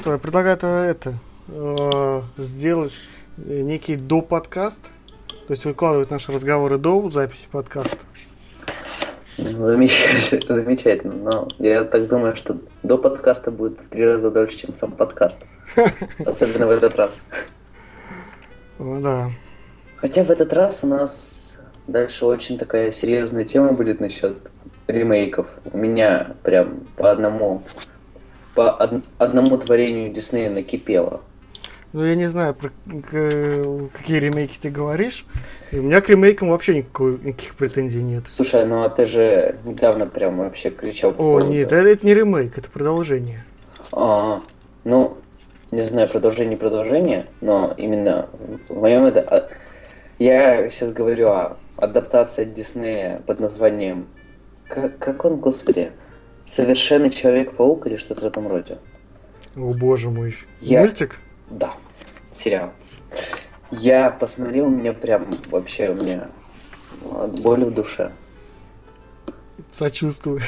что, я предлагаю это, это э, сделать э, некий до подкаст, то есть выкладывать наши разговоры до записи подкаста. Замечательно, замечательно. Но я так думаю, что до подкаста будет в три раза дольше, чем сам подкаст. Особенно в этот раз. Ну да. Хотя в этот раз у нас дальше очень такая серьезная тема будет насчет ремейков. У меня прям по одному по од- одному творению Диснея накипело. Ну, я не знаю, про какие ремейки ты говоришь. И у меня к ремейкам вообще никакой, никаких претензий нет. Слушай, ну а ты же недавно прям вообще кричал по О, нет, это, это не ремейк, это продолжение. А, ну, не знаю, продолжение продолжение, но именно в моем это... а, Я сейчас говорю о адаптации Диснея под названием... Как, как он, господи? Совершенный Человек-паук или что-то в этом роде? О, боже мой. Я- Мультик? Да, сериал. Я посмотрел, у меня прям вообще у меня от боли в душе. Сочувствую.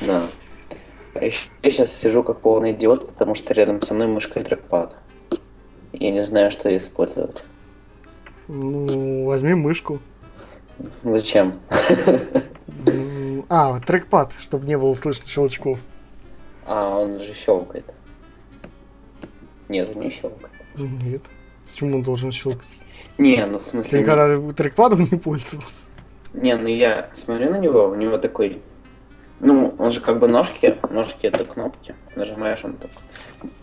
Да. А еще я сейчас сижу как полный идиот, потому что рядом со мной мышка и трекпад. Я не знаю, что использовать. Ну, возьми мышку. Зачем? А, трекпад, чтобы не было слышно щелчков. А, он же щелкает. Нет, он не щелкает. Нет. Почему он должен щелкать? Не, ну в Ты смысле... никогда трекпадом не пользовался? Не, ну я смотрю на него, у него такой... Ну, он же как бы ножки, ножки это кнопки. Нажимаешь, он так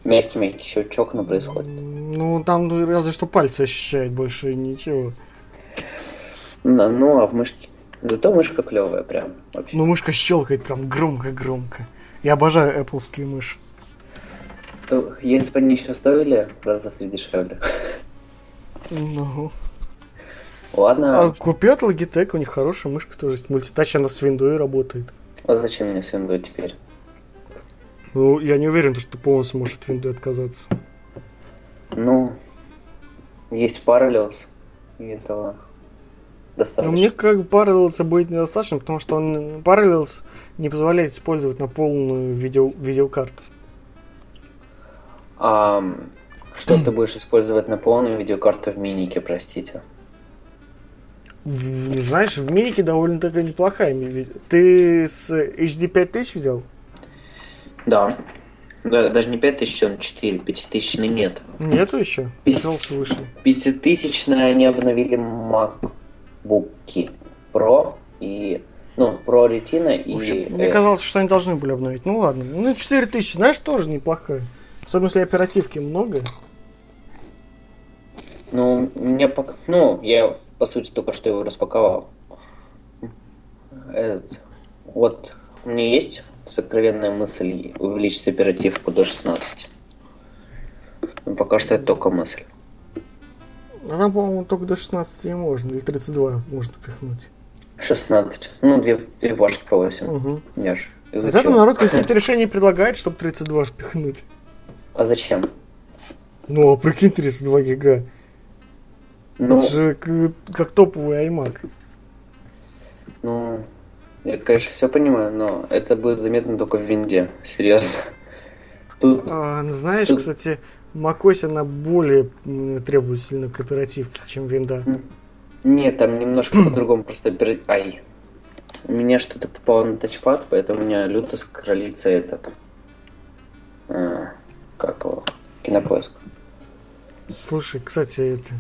мягкий-мягкий щелчок, но происходит. Ну, там ну, разве что пальцы ощущает больше ничего. Да, ну, а в мышке... Зато мышка клевая прям вообще. Ну, мышка щелкает прям громко-громко. Я обожаю Appleские мыши. То, если бы они еще стоили раза в три дешевле. Ну. Ладно, А купи от Logitech, у них хорошая мышка тоже есть. Мультитач, она с виндой работает. а зачем мне с Windows теперь? Ну, я не уверен, что ты полностью можешь от виндой отказаться. Ну, есть Parallels, и этого Но достаточно. мне как бы Parallels будет недостаточно, потому что он Parallels не позволяет использовать на полную видео, видеокарту. А что ты будешь использовать на полную видеокарту в минике, простите? Знаешь, в минике довольно такая неплохая. Ты с HD 5000 взял? Да. Да, даже не 5000, он 4, 5000 нет. Нету еще? Пятитысячные они обновили MacBook Pro и... Ну, Pro Retina и... В общем, мне э, казалось, что они должны были обновить. Ну ладно. Ну 4000, знаешь, тоже неплохая. Особенно если оперативки много. Ну, мне пока... Ну, я, по сути, только что его распаковал. Этот, Вот, у меня есть сокровенная мысль увеличить оперативку до 16. Но пока что это только мысль. А там, по-моему, только до 16 и можно. Или 32 можно пихнуть. 16. Ну, две, две башки по 8. Угу. Я ж А изучил. там народ какие-то решения предлагает, чтобы 32 впихнуть. А зачем? Ну, а прикинь, 32 гига. Ну, Это же к- как топовый iMac. ну, я, конечно, все понимаю, но это будет заметно только в винде. Серьезно. Тут А, ну, знаешь, Тут- кстати, macOS она более требовательна к оперативке, чем винда. Нет, там немножко по-другому просто Ай. У меня что-то попало на тачпад, поэтому у меня люто скроллится этот... а, как его? Кинопоиск. Слушай, кстати, это...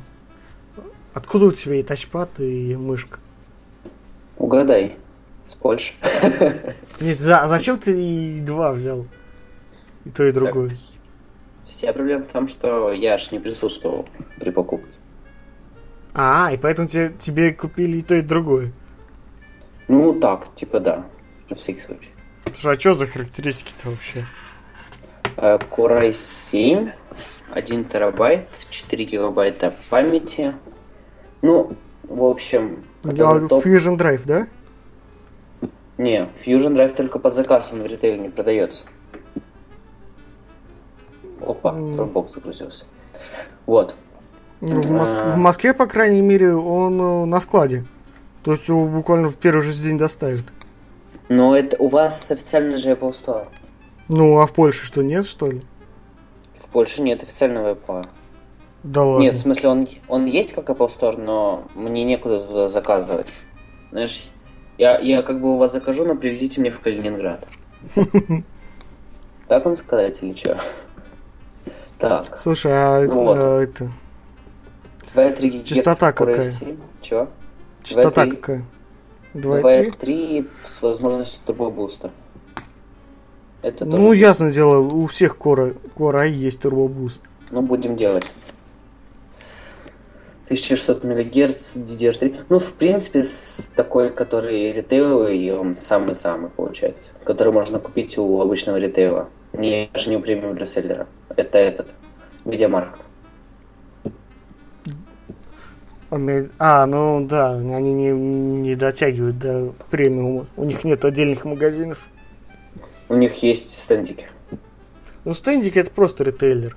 Откуда у тебя и тачпад, и мышка? Угадай. С Польши. Нет, за, а зачем ты и два взял? И то, и другое. Вся проблема в том, что я аж не присутствовал при покупке. А, и поэтому тебе, тебе купили и то, и другое. Ну, так, типа да. На всякий случай. Слушай, а что за характеристики-то вообще? Э, Core i7, 1 терабайт, 4 гигабайта памяти. Ну, в общем, А, который топ- Fusion Drive, да? Не, Fusion Drive только под заказ, он в ритейле не продается. Опа, М. Dropbox загрузился. Вот. Ну, в, Моск- А. в Москве, по крайней мере, он э, на складе. То есть его буквально в первый же день доставят. Но это у вас официально же Apple Store. Ну, а в Польше что, нет, что ли? Больше нет официального Apple. Да ладно. Нет, в смысле, он, он есть как Apple Store, но мне некуда туда заказывать. Знаешь, я, я как бы у вас закажу, но привезите мне в Калининград. Так вам сказать или что? Так. Слушай, а Вот. а, это... 2,3 ГГц Частота какая? Чего? Частота 2,3. какая? 2,3? 2,3 с возможностью турбобуста. Это Ну, тоже- ясное дело, у всех Core, Core i есть турбобуст. Ну, будем делать. 1600 МГц DDR3. Ну, в принципе, такой, который ритейловый, и он самый-самый получается. Который можно купить у обычного ритейла. Не, даже не у премиум реселлера. Это этот. Ми- А, ну да, они не, не дотягивают до премиума. У них нет отдельных магазинов. У них есть стендики. Ну, стендики это просто ритейлер.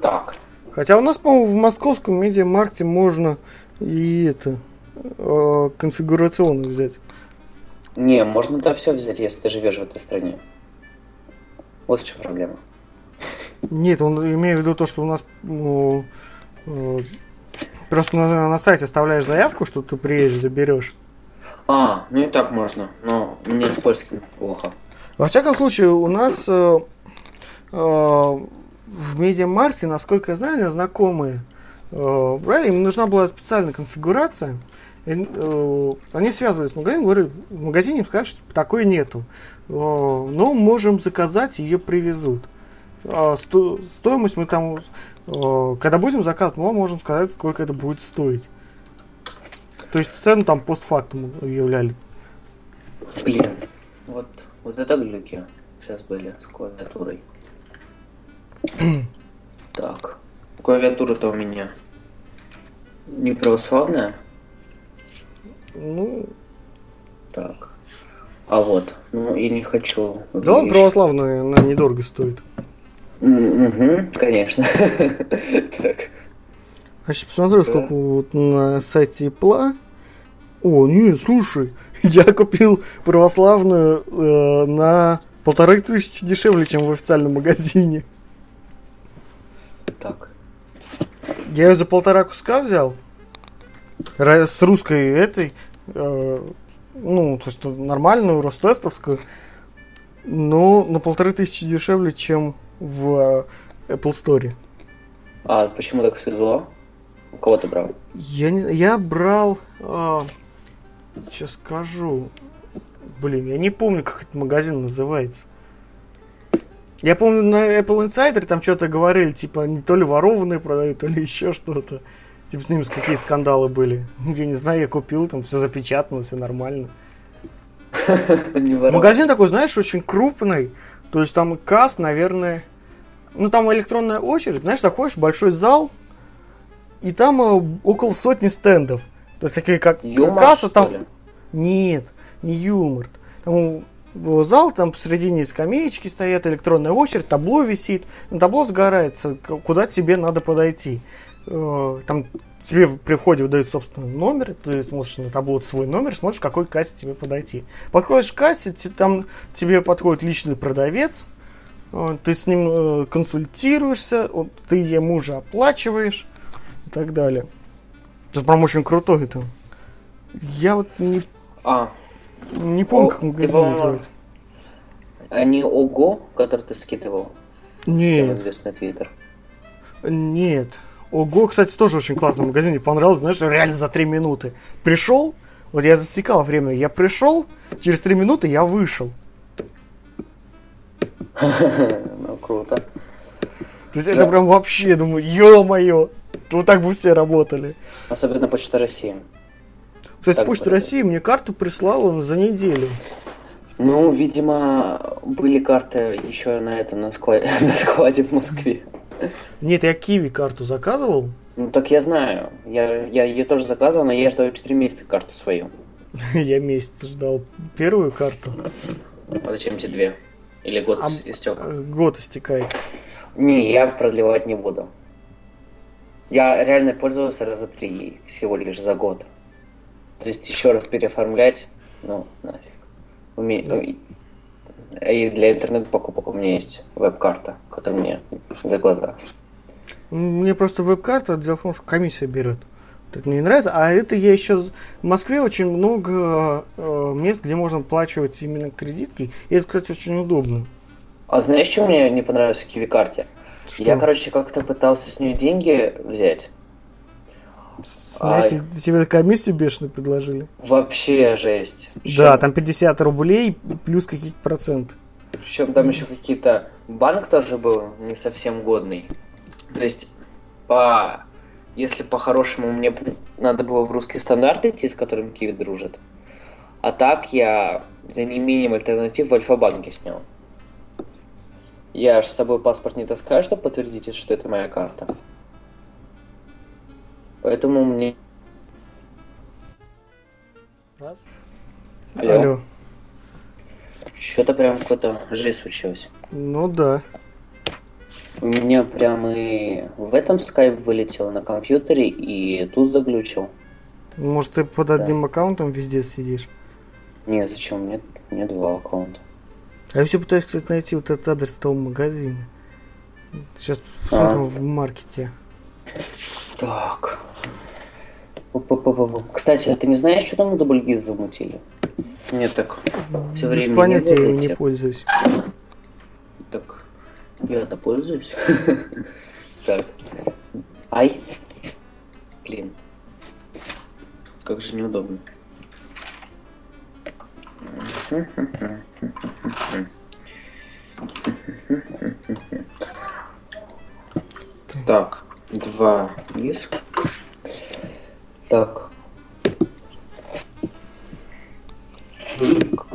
Так. Хотя у нас, по-моему, в московском медиамаркте можно и это э, конфигурационно взять. Не, можно да все взять, если ты живешь в этой стране. Вот в чем проблема. Нет, он имею в виду то, что у нас ну, э, просто на, на сайте оставляешь заявку, что ты приедешь, заберешь. А, ну и так можно. Но мне с польским плохо. Во всяком случае, у нас э, э, в медиамаркте, насколько я знаю, знакомые э, брали, им нужна была специальная конфигурация. И, э, они связывались с магазином, говорили, в магазине им сказали, что такой нету. Э, но можем заказать, ее привезут. А сто- стоимость мы там, э, когда будем заказывать, мы можем сказать, сколько это будет стоить. То есть цену там постфактум объявляли. Блин, вот, вот это глюки сейчас были с клавиатурой. Так, клавиатура-то у меня не православная. Ну, Так. А вот, ну и не хочу. Да, он вещь. православный, она недорого стоит. Мгм, конечно. Так. Значит, посмотрю, Да. сколько вот на сайте Apple. О, не, слушай, я купил православную э, на полторы тысячи дешевле, чем в официальном магазине. Так. Я ее за полтора куска взял. С русской этой. э, ну, то есть нормальную, ростестовскую. Но на полторы тысячи дешевле, чем в э, Apple Store. А почему так свезло? У кого ты брал? Я, не, я брал... сейчас скажу. Блин, я не помню, как этот магазин называется. Я помню, на Apple Insider там что-то говорили, типа, они то ли ворованные продают, то ли еще что-то. Типа, с ними какие-то скандалы были. Я не знаю, я купил, там все запечатано, все нормально. Не. Магазин такой, знаешь, очень крупный. То есть там касс, наверное... Ну, там электронная очередь. Знаешь, заходишь в большой зал, и там э, около сотни стендов. То есть такие как Юмор, касса там... Нет, не юмор. Там зал, там посередине скамеечки стоят, электронная очередь, табло висит. Табло сгорается, куда тебе надо подойти. Э, Там тебе при входе выдают собственный номер, ты смотришь на табло свой номер, смотришь, к какой кассе тебе подойти. Подходишь к кассе, там тебе подходит личный продавец, э, ты с ним э, консультируешься, ты ему же оплачиваешь и так далее. Это прям очень крутой это. Я вот не, А, не помню, О, как магазин по-моему, называется. а не ОГО, который ты скидывал? Нет, известный твиттер. нет. Ого, кстати, тоже очень классный магазин. Мне понравилось, знаешь, реально за три минуты. Пришел, вот я засекал время, я пришел, через три минуты я вышел. Ну, круто. То есть это прям вообще, думаю, ё-моё, вот так бы все работали. Особенно Почта России. Кстати, Так Почта говорят. России мне карту прислала за неделю. Ну, видимо, были карты еще на этом, на складе, на складе в Москве. Нет, я Киви карту заказывал. Ну, так я знаю. Я, я ее тоже заказывал, но я ждал 4 месяца карту свою. Я месяц ждал первую карту. А зачем тебе две? Или год А- истек? Э, Год истекает. Не, я продлевать не буду. Я реально пользовался раза три всего лишь за год. То есть еще раз переоформлять, ну, нафиг. Уме- Да. ну, и- для интернет-покупок у меня есть веб-карта, которая мне за глаза. Мне просто веб-карта, дело в том, что комиссия берет. Это мне не нравится. А это я еще... В Москве очень много э, мест, где можно оплачивать именно кредитки. И это, кстати, очень удобно. А знаешь, что мне не понравилось в Киви-карте? Я, короче, как-то пытался с нее деньги взять. Знаете, тебе комиссию бешеную предложили. Вообще жесть. Да, там 50 рублей плюс какие-то проценты. Причем там еще какие-то... Банк тоже был не совсем годный. То есть, по... если по-хорошему мне надо было в русский стандарт идти, с которым Киви дружит. А так я за неимением альтернатив в Альфа-банке снял. Я же с собой паспорт не таскаю, чтобы подтвердить, что это моя карта. Поэтому мне... Раз. Алло. Алло. Что-то прям какой-то жесть случилось. Ну да. У меня прям и в этом скайп вылетел на компьютере, и тут заглючил. Может, ты под одним аккаунтом везде сидишь? Не, зачем? Мне, мне два аккаунта. А я все пытаюсь, кстати, найти вот этот адрес того магазина. Сейчас посмотрим А. в маркете. Так. Кстати, а ты не знаешь, что там на дубльгиз замутили? Мне так все Без время понятия не я не пользуюсь. Так, я-то пользуюсь. Так. Ай. Блин. Как же неудобно. Так, два из. Так.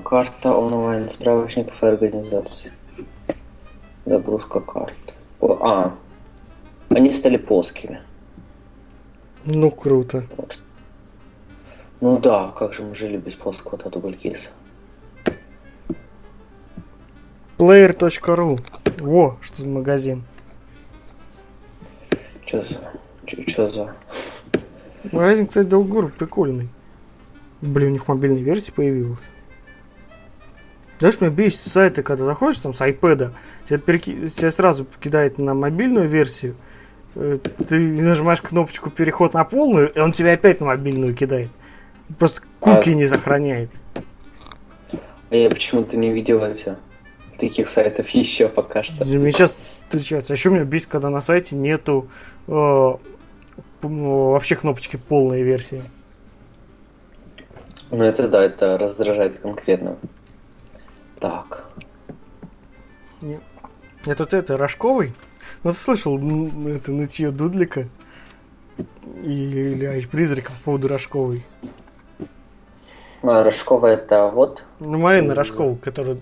Карта онлайн справочников и организаций. Загрузка карт. О, а, они стали плоскими. Ну, круто. Вот. Ну да, как же мы жили без плоского дублькиса. Player.ru Во, что за магазин. Чё за... Чё, чё за... Магазин, кстати, Долгур прикольный. Блин, у них мобильная версия появилась. Знаешь, меня бесит сайты, когда заходишь там с iPad, тебя, переки- тебя сразу кидает на мобильную версию, э, ты нажимаешь кнопочку переход на полную, и он тебя опять на мобильную кидает. Просто куки А- не сохраняет. А я почему-то не видел этих таких сайтов еще пока что. Мне сейчас встречается. А еще меня бесит, когда на сайте нету э, вообще кнопочки полной версии. Ну это да, это раздражает конкретно. Так. Я тут это, Рожковый. Ну, ты слышал это нытье Дудлика? И- Или ай, призрака по поводу Рожковой. А, Рожкова это вот. Ну, Марина Рожкова, которая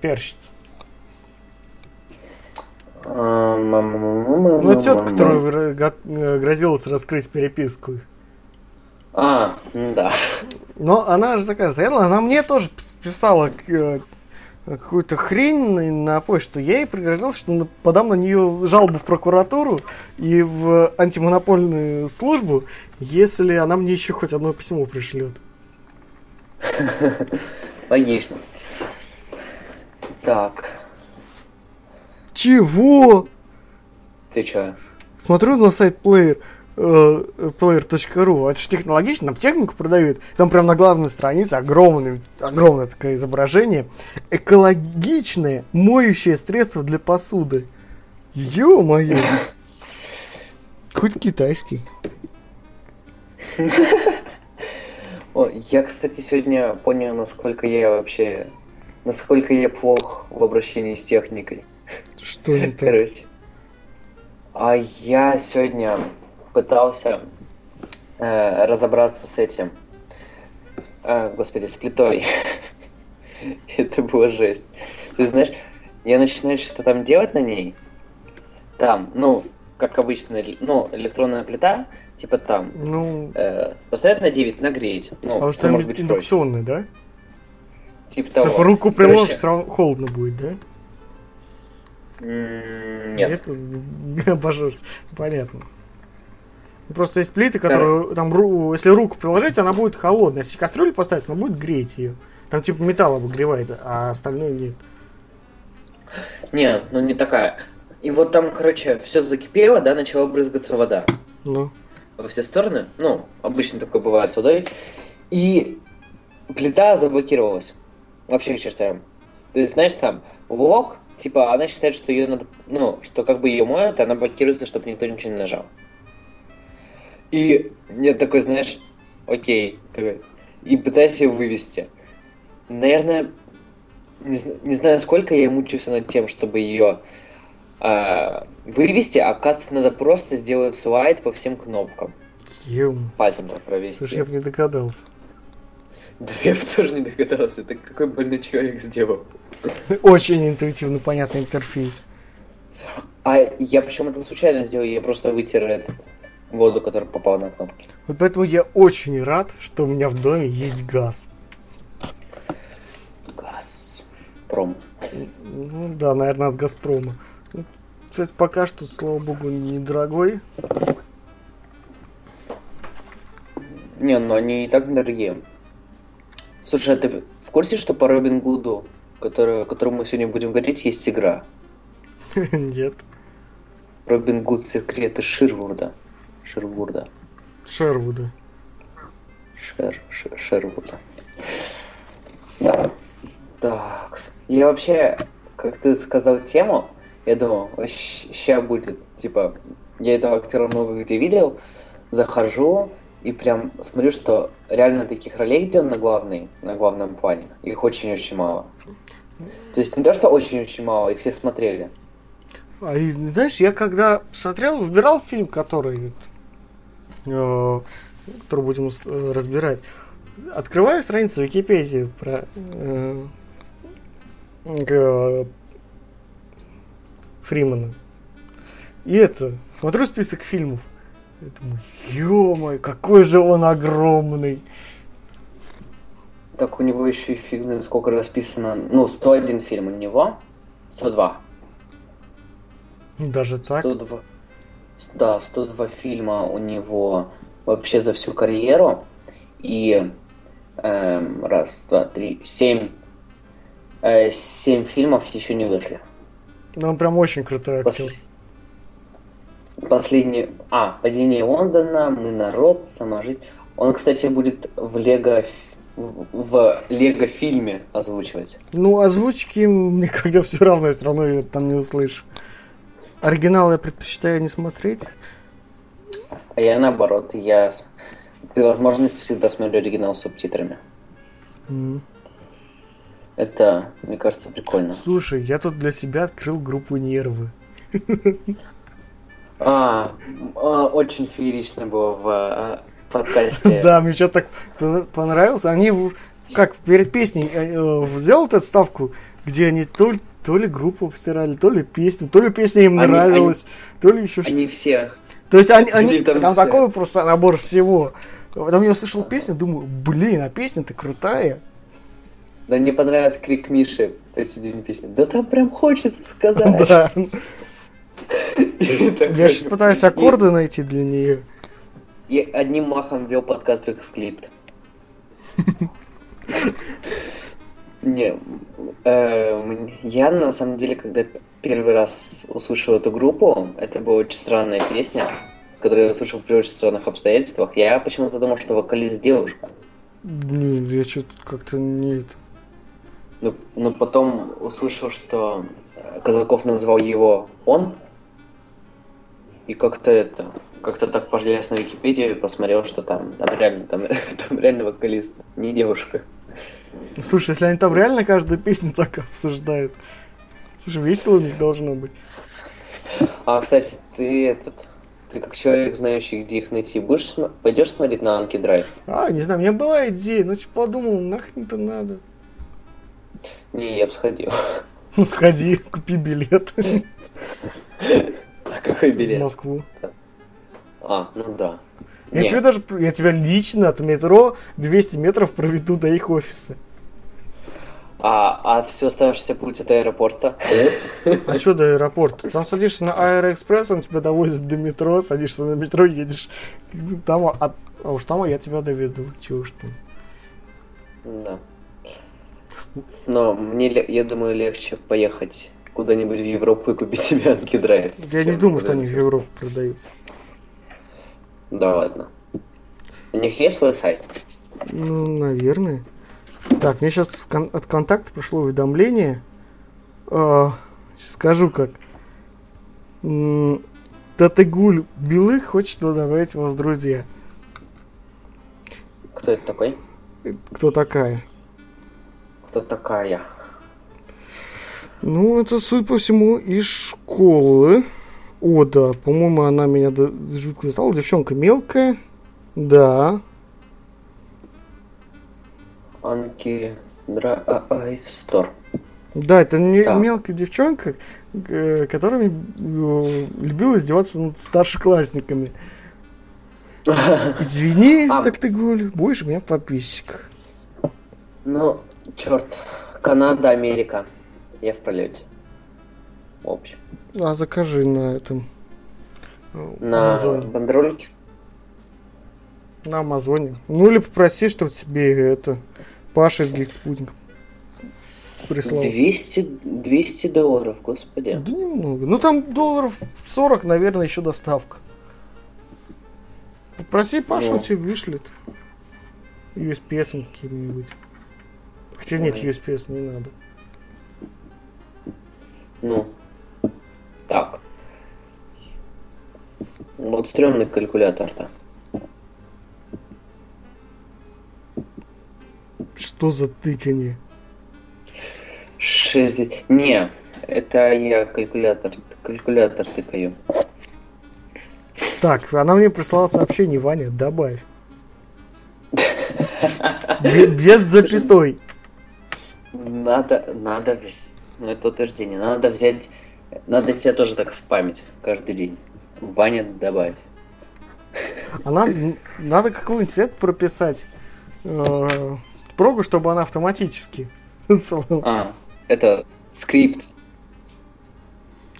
пиарщица. Ну, тетка, которая грозилась раскрыть переписку. А, да. Но она же такая стояла, она мне тоже пис- писала э, какую-то хрень на, почту. Я ей пригрозил, что подам на нее жалобу в прокуратуру и в антимонопольную службу, если она мне еще хоть одно письмо пришлет. Логично. Так, Чего? ты чё? Смотрю на сайт player, э, player.ru, это же технологично, там технику продают, там прям на главной странице огромное, огромное такое изображение, экологичное моющее средство для посуды. Ё-моё! Хоть китайский. О, я, кстати, сегодня понял, насколько я вообще... Насколько я плох в обращении с техникой. Что не так? Короче. А я сегодня пытался э, разобраться с этим. А, господи, с плитой. Это было жесть. Ты знаешь, я начинаю что-то там делать на ней. Там, ну, как обычно, ну, электронная плита, типа там, Ну, э, поставить на 9, нагреть. Ну, а что проще. индукционный, да? Типа того. Так руку Короче, приложишь, равно холодно будет, да? Нет. Это обожжешься. Понятно. Просто есть плиты, которые там, ру- если руку приложить, она будет холодная. Если кастрюлю поставить, она будет греть ее. Там типа металл обогревает, а остальное нет. Не, ну не такая. И вот там, короче, все закипело, да, начала брызгаться вода Ну, во все стороны. Ну, обычно такое бывает с водой. И плита заблокировалась. Вообще к чертям. То есть, знаешь, там вок, типа, она считает, что ее надо, ну, что как бы ее моют, она блокируется, чтобы никто ничего не нажал. И я такой, знаешь, окей, такой, и пытаюсь ее вывести. Наверное, не, не знаю, сколько я мучился над тем, чтобы ее а, вывести, а оказывается, надо просто сделать слайд по всем кнопкам. ем. Пальцем провести. Слушай, я бы не догадался. Да я бы тоже не догадался, это какой больной человек сделал. Очень интуитивно понятный интерфейс. А я почему это случайно сделал, я просто вытер этот воду, которая попала на кнопки. Вот поэтому я очень рад, что у меня в доме есть газ. Газ. Пром. Ну да, наверное, от Газпрома. Ну, Кстати, пока что, слава богу, недорогой. Не, ну они и так дорогие. Слушай, а ты в курсе, что по Робин Гуду, который, о котором мы сегодня будем говорить, есть игра? Нет. Робин Гуд секреты Ширвуда. Ширвуда. Шервуда. Шер, Шер- Шервуда. Да. Так. Я вообще, как ты сказал тему, я думал, сейчас будет, типа, я этого актера много где видел, захожу и прям смотрю, что реально таких ролей, где он на главной, на главном плане, их очень-очень мало. То есть не то, что очень-очень мало, их все смотрели. А и, знаешь, я когда смотрел, выбирал фильм, который, э, который будем э, разбирать, открываю страницу Википедии про э, э, Фримана. И это, смотрю список фильмов. Я думаю, ё какой же он огромный. Так у него еще и фиг знает, сколько расписано. Ну, 101 фильм у него. 102. Даже так. 102. Да, 102 фильма у него вообще за всю карьеру. И эм, раз, два, три, семь. э, семь фильмов еще не вышли. Ну, Он прям очень крутой актер. Пос- Последний... А, «Падение Лондона», «Мы народ», «Саможить». Он, кстати, будет в Лего... в- Лего-фильме озвучивать. Ну, озвучки мне когда все равно, я все равно ее там не услышу. Оригинал я предпочитаю не смотреть. А я наоборот, я при возможности всегда смотрю оригинал с субтитрами. М. Это, мне кажется, прикольно. Слушай, я тут для себя открыл группу Нервы. А, а, очень феерично было в а, подкасте. Да, мне что-то так понравилось. Они как перед песней э, э, сделал эту ставку, где они то, ли- то ли группу обстирали, то ли песню, то ли песня им Они- нравилась, то ли еще что Они все. То есть они, они- Они там там, все. такой просто набор всего. Потом я услышал песню, думаю, блин, а песня-то крутая. Да мне понравился крик Миши посередине песни. Да там прям хочется сказать. Да. Я сейчас пытаюсь аккорды найти для нее. И одним махом ввел подкаст в эксклипт. Не, э, я на самом деле, когда первый раз услышал эту группу, это была очень странная песня, которую я услышал при очень странных обстоятельствах. Я почему-то думал, что вокалист девушка. Не, я что-то как-то не это. Но, но потом услышал, что э, Казаков назвал его он. И как-то это, как-то так полез на Википедию и посмотрел, что там, там реально, там, там реально вокалист, не девушка. Слушай, если они там реально каждую песню так обсуждают. Слушай, весело у них должно быть. А, кстати, ты этот, ты как человек, знающий, где их найти, будешь см- пойдешь смотреть на Анки Драйв? А, не знаю, у меня была идея, но что подумал, нахрен это надо. Не, я бы сходил. Ну сходи, купи билет А какой в билет? Москву. А, ну да. Я Не. тебе даже, я тебя лично от метро 200 метров проведу до их офиса. А, а все оставшийся путь от аэропорта? А что до аэропорта? Там садишься на Аэроэкспресс, он тебя довозит до метро, садишься на метро, едешь там, а, а уж там я тебя доведу. Чего уж там. Да. Но мне, я думаю, легче поехать куда-нибудь в Европу и купить себе антидрайв. Я не думаю, что они в Европу продаются. Да ладно. У них есть свой сайт? Ну, наверное. Так, мне сейчас от контакта пришло уведомление. А, скажу как. Татыгуль Белых хочет добавить вас друзья. Кто это такой? Кто такая? Кто такая? Ну, это, судя по всему, из школы. О, да, по-моему, она меня жутко достала. Девчонка мелкая. Да. Анки Драйв Стор. Да, это не да. мелкая девчонка, которая э, любила издеваться над старшеклассниками. Извини, а... так ты гуль, будешь у меня в подписчиках. Ну, черт. Канада, Америка. Я в пролете. В общем. А закажи на этом. На Амазоне. бандерольке? На Амазоне. Ну или попроси, чтобы тебе это Паша из Гигспутника прислал. 200, 200 долларов, господи. Да немного. Ну там долларов 40, наверное, еще доставка. Попроси Пашу, он тебе вышлет. USPS каким-нибудь. Хотя нет, USPS не надо. Ну, так. Вот стрёмный калькулятор-то. Что за тыканье? Шесть... Не, это я калькулятор, калькулятор тыкаю. Так, она мне прислала сообщение, Ваня, добавь. Без запятой. Надо, надо, ну это утверждение, надо взять, надо тебя тоже так спамить каждый день. Ваня, добавь. Она, надо какой-нибудь цвет прописать, э, прогу, чтобы она автоматически. А, это скрипт.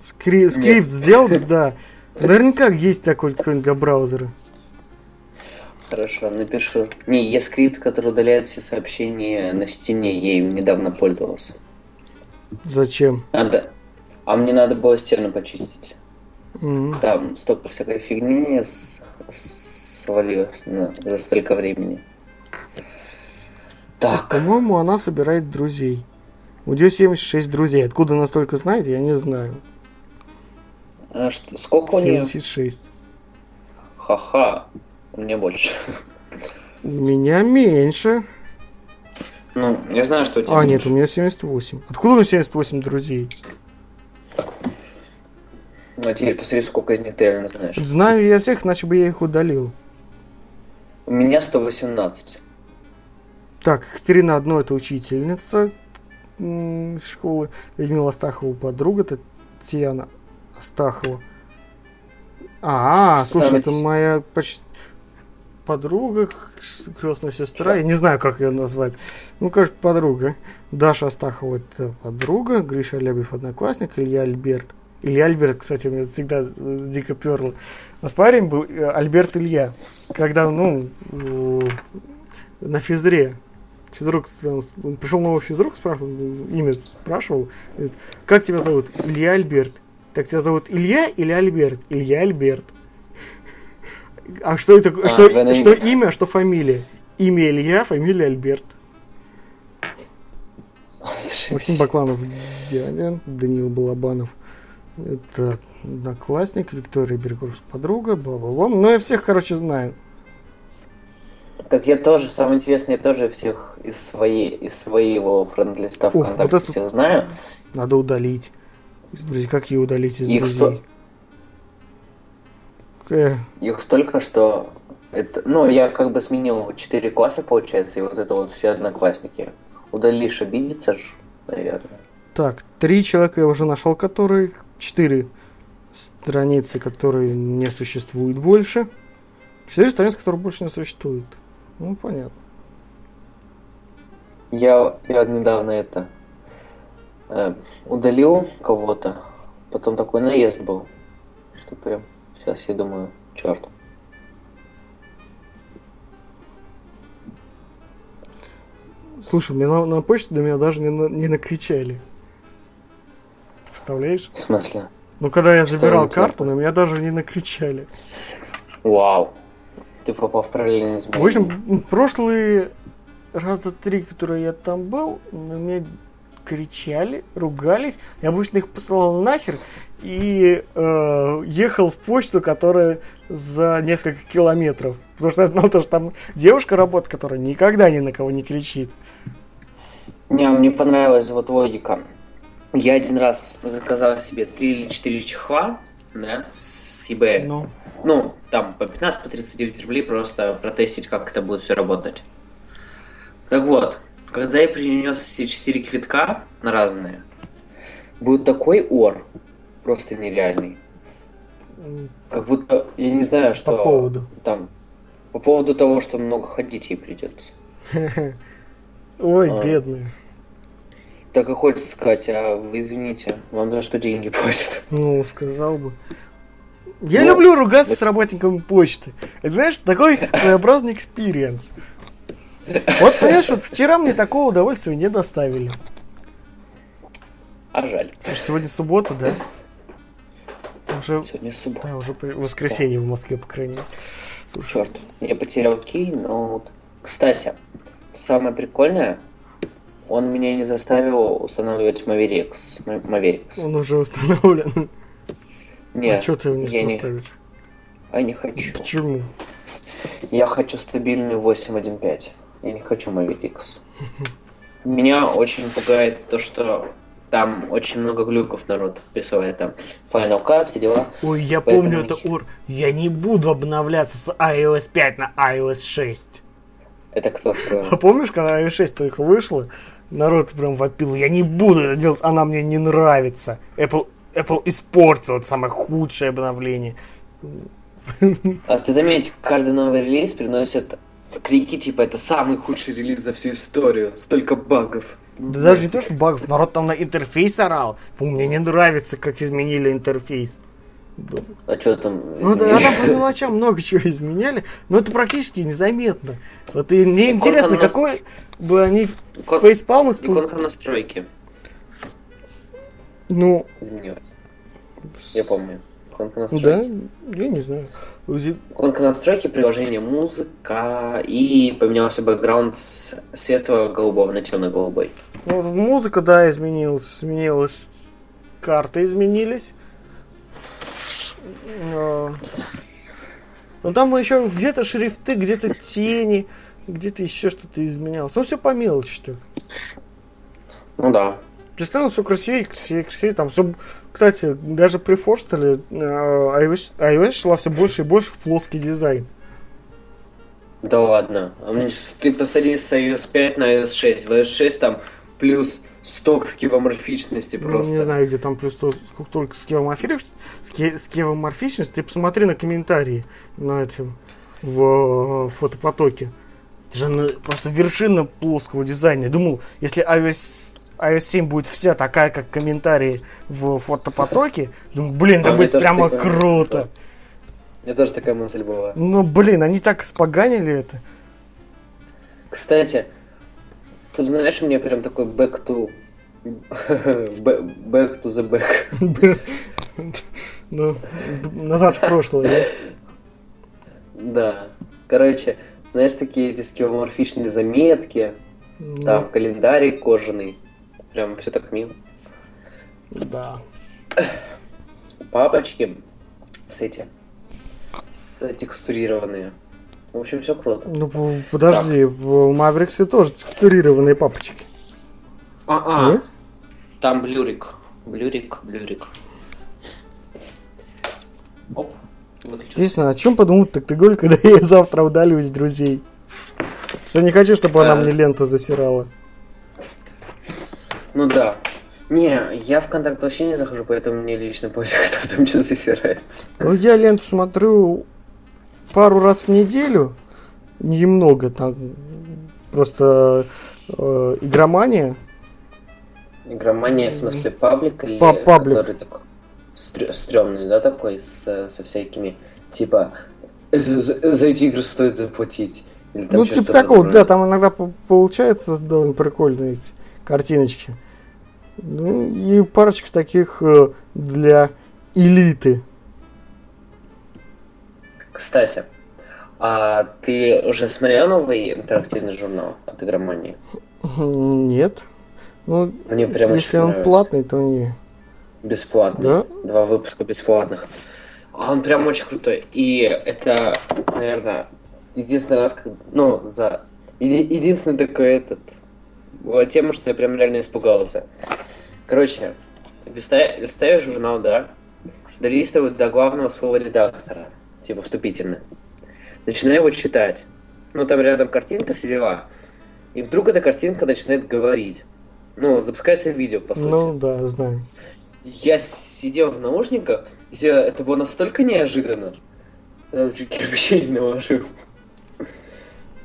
Скри- скрипт сделать, да. Наверняка есть такой какой-нибудь для браузера. Хорошо, напишу. Не, есть скрипт, который удаляет все сообщения на стене. Я им недавно пользовался. Зачем? Надо. А мне надо было стену почистить. Mm-hmm. Там столько всякой фигни свалилось на, за столько времени. Так. По-моему, она собирает друзей. У нее 76 друзей. Откуда она столько знает, я не знаю. А что, сколько у нее? 76. Ха-ха. У меня больше. У меня меньше. Ну, я знаю, что у тебя А, нет, у меня 78. Откуда у меня 78 друзей? Ну, а теперь посмотри, сколько из них ты реально знаешь. Знаю я всех, иначе бы я их удалил. У меня 118. Так, Катерина одно это учительница из школы. Людмила Астахова подруга, Татьяна Астахова. А, слушай, Самый... это моя почти подруга, крестная сестра, я не знаю, как ее назвать. Ну, кажется, подруга. Даша Астахова это подруга, Гриша Алябьев одноклассник, Илья Альберт. Илья Альберт, кстати, мне всегда э, дико перло. У нас парень был э, Альберт Илья. Когда, ну, на физре физрук, он пришел новый физрук, спрашивал, имя спрашивал, говорит, как тебя зовут? Илья Альберт. Так тебя зовут Илья или Альберт? Илья Альберт. А что это? А, что, что имя, что фамилия? Имя Илья, фамилия Альберт. Максим Бакланов, дядя, Даниил Балабанов. Это одноклассник, Виктория Бергурс, подруга, бла-бла-бла. Ну, я всех, короче, знаю. Так я тоже, самое интересное, я тоже всех из, своей, из своего френд-листа ВКонтакте вот всех знаю. Надо удалить. Друзья, как ее удалить из Их друзей? Сто... Э. Их столько, что... Это, ну, я как бы сменил 4 класса, получается, и вот это вот все одноклассники. Удалишь, обидится ж, наверное. Так, три человека я уже нашел, которые... Четыре страницы, которые не существуют больше. Четыре страницы, которые больше не существуют. Ну, понятно. Я, я недавно это э, удалил кого-то, потом такой наезд был, что прям сейчас я думаю, черт. Слушай, мне на, на почту до меня даже не, на, не накричали. представляешь? В смысле? Ну, когда я Что забирал карту, на меня даже не накричали. Вау. Ты попал в параллельный В общем, прошлые раза три, которые я там был, на меня кричали, ругались. Я обычно их посылал нахер и э, ехал в почту, которая за несколько километров. Потому что я знал, то, что там девушка работает, которая никогда ни на кого не кричит. Не, мне понравилась вот логика. Я один раз заказал себе 3 или 4 чехла, да, с с eBay. Ну, Ну, там по 15, по 39 рублей просто протестить, как это будет все работать. Так вот, когда я принес все 4 квитка на разные, был такой ор, просто нереальный. Как будто, я не знаю, что... по поводу. Там, по поводу того, что много ходить ей придется. Ой, А. бедная. Так и хочется сказать, а вы извините, вам за что деньги платят? Ну, сказал бы. Я Ну, люблю ругаться с работниками почты. Это, знаешь, такой своеобразный experience. Вот, понимаешь, вот вчера мне такого удовольствия не доставили. А жаль. Слушай, сегодня суббота, да? Уже, Сегодня суббота. да, уже воскресенье в Москве, по крайней мере. Слушай, Черт, я потерял кей, но... вот- Кстати, самое прикольное, он меня не заставил устанавливать Mavericks. Mavericks. он уже установлен. Нет, а что ты его не я не, поставишь? а не хочу. Почему? Я хочу стабильный 8.1.5. Я не хочу Mavericks. Меня очень пугает то, что там очень много глюков народ присылает. Там Final Cut, все дела. Ой, я Поэтому помню это ор. Я не буду обновляться с iOS 5 на iOS 6. Это кто А строил? помнишь, когда iOS 6 только вышла, народ прям вопил, я не буду это делать, она мне не нравится. Apple, Apple испортил это самое худшее обновление. А ты заметь, каждый новый релиз приносит крики, типа, это самый худший релиз за всю историю. Столько багов. Да даже не то, что багов, народ там на интерфейс орал. Мне не нравится, как изменили интерфейс. Да. А что там? Ну да, а там по мелочам много чего изменяли, но это практически незаметно. Вот и мне Иконка интересно, нас- какой бы они Икон- фейспалм использовали. Иконка настройки Ну, изменилась. Я помню. Иконка да, настройки. я не знаю. Настройки приложения музыка и поменялся бэкграунд с светло-голубого на темно-голубой. Ну, музыка, да, изменилась, изменилась, карты изменились. А, Ну там еще где-то шрифты, где-то тени, где-то еще что-то изменялось. Ну все по мелочи так. Ну да. Представил все красивее, красивее, красивее. Там все, кстати, даже при форстеле э, iOS, iOS шла все больше и больше в плоский дизайн. Да ладно. А Ты посмотри с iOS 5 на iOS 6. В iOS 6 там плюс 100 скивоморфичности Ну, просто. не знаю, где там плюс то, сколько только скевоморфичность, скевоморфичность. Ты посмотри на комментарии на этом в э, фотопотоке. Это же просто вершина плоского дизайна. Я думал, если iOS, iOS 7 будет вся такая, как комментарии в фотопотоке, думаю, блин, это А будет прямо такая круто. Мне тоже такая мысль была. Ну, блин, они так испоганили это. Кстати, ты знаешь, у меня прям такой back to... Back to the back. Ну, назад в прошлое, да? Да. Короче, знаешь, такие эти скивоморфичные заметки, Ну, там календарик кожаный. Прям все так мило. Да. Папочки с эти, с текстурированные. В общем, все круто. Ну, подожди, в Мавриксе тоже текстурированные папочки. А, Нет? Там блюрик. Блюрик, блюрик. Оп. Естественно, о чем подумать так ты говоришь, когда я завтра удалю из друзей? Что не хочу, чтобы она А. мне ленту засирала. Ну да. Не, я в контакт вообще не захожу, поэтому мне лично пофиг, кто там что засирает. Ну, я ленту смотрю пару раз в неделю. Немного там. Просто э, игромания. Игромания, в смысле, паблик или Па- паблик. который такой стрё- стрёмный, да, такой, с, со всякими, типа, «Это за, за эти игры стоит заплатить. Или там ну, типа такого, да, там иногда по- получается довольно прикольные картиночки. Ну, и парочка таких э, для элиты. Кстати, а ты уже смотрел новый интерактивный журнал от игромании? Нет. Ну, Мне прям если он нравится. платный, то не. Бесплатный. Да? Два выпуска бесплатных. А он прям очень крутой. И это, наверное, единственный раз, как- ну, за... еди- Единственный такой этот... тема, что я прям реально испугался. Короче, листаю, листаю журнал, да, долистываю до главного своего редактора, типа вступительный. Начинаю его читать. Ну, там рядом картинка, все дела. И вдруг эта картинка начинает говорить. Ну, запускается видео, по сути. Ну да, знаю. Я сидел в наушниках, и это было настолько неожиданно. Я чуть кирпичей не наложил.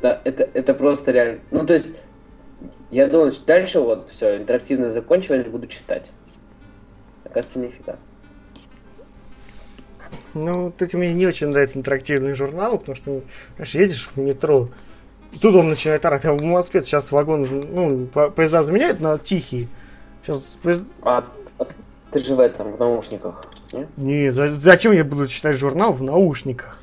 Да, это, это просто реально. Ну, то есть, я думал, что дальше вот все, интерактивно закончилось, буду читать. Оказывается, нифига. Ну, вот эти мне не очень нравятся интерактивные журналы, потому что, знаешь, едешь в метро, и тут он начинает орать. А в Москве сейчас вагон, ну, по- поезда заменяют на тихие. Сейчас поезд- А, а ты же в этом, в наушниках, не? Не, за- зачем я буду читать журнал в наушниках?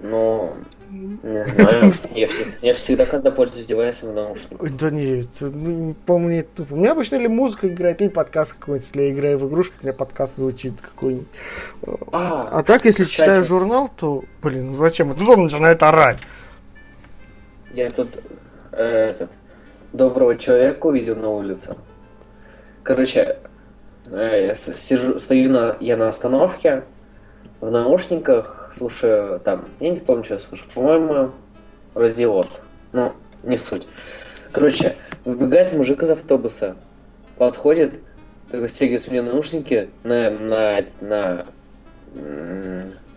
Ну, не знаю. Я, всегда, я всегда, когда пользуюсь девайсом. Ой, Да нет, ну, по-моему, тупо. У меня обычно или музыка играет, или подкаст какой-нибудь. Если я играю в игрушку, у меня подкаст звучит какой-нибудь. А, А так, если кстати, читаю журнал, то, блин, ну зачем? Тут он начинает орать. Я тут э, этот доброго человека увидел на улице. Короче, э, я сижу, стою на, я на остановке, в наушниках, слушаю там, я не помню, что я слушаю, по-моему, радиот. Ну, не суть. Короче, выбегает мужик из автобуса, подходит, такой стягивает мне наушники на, на, на,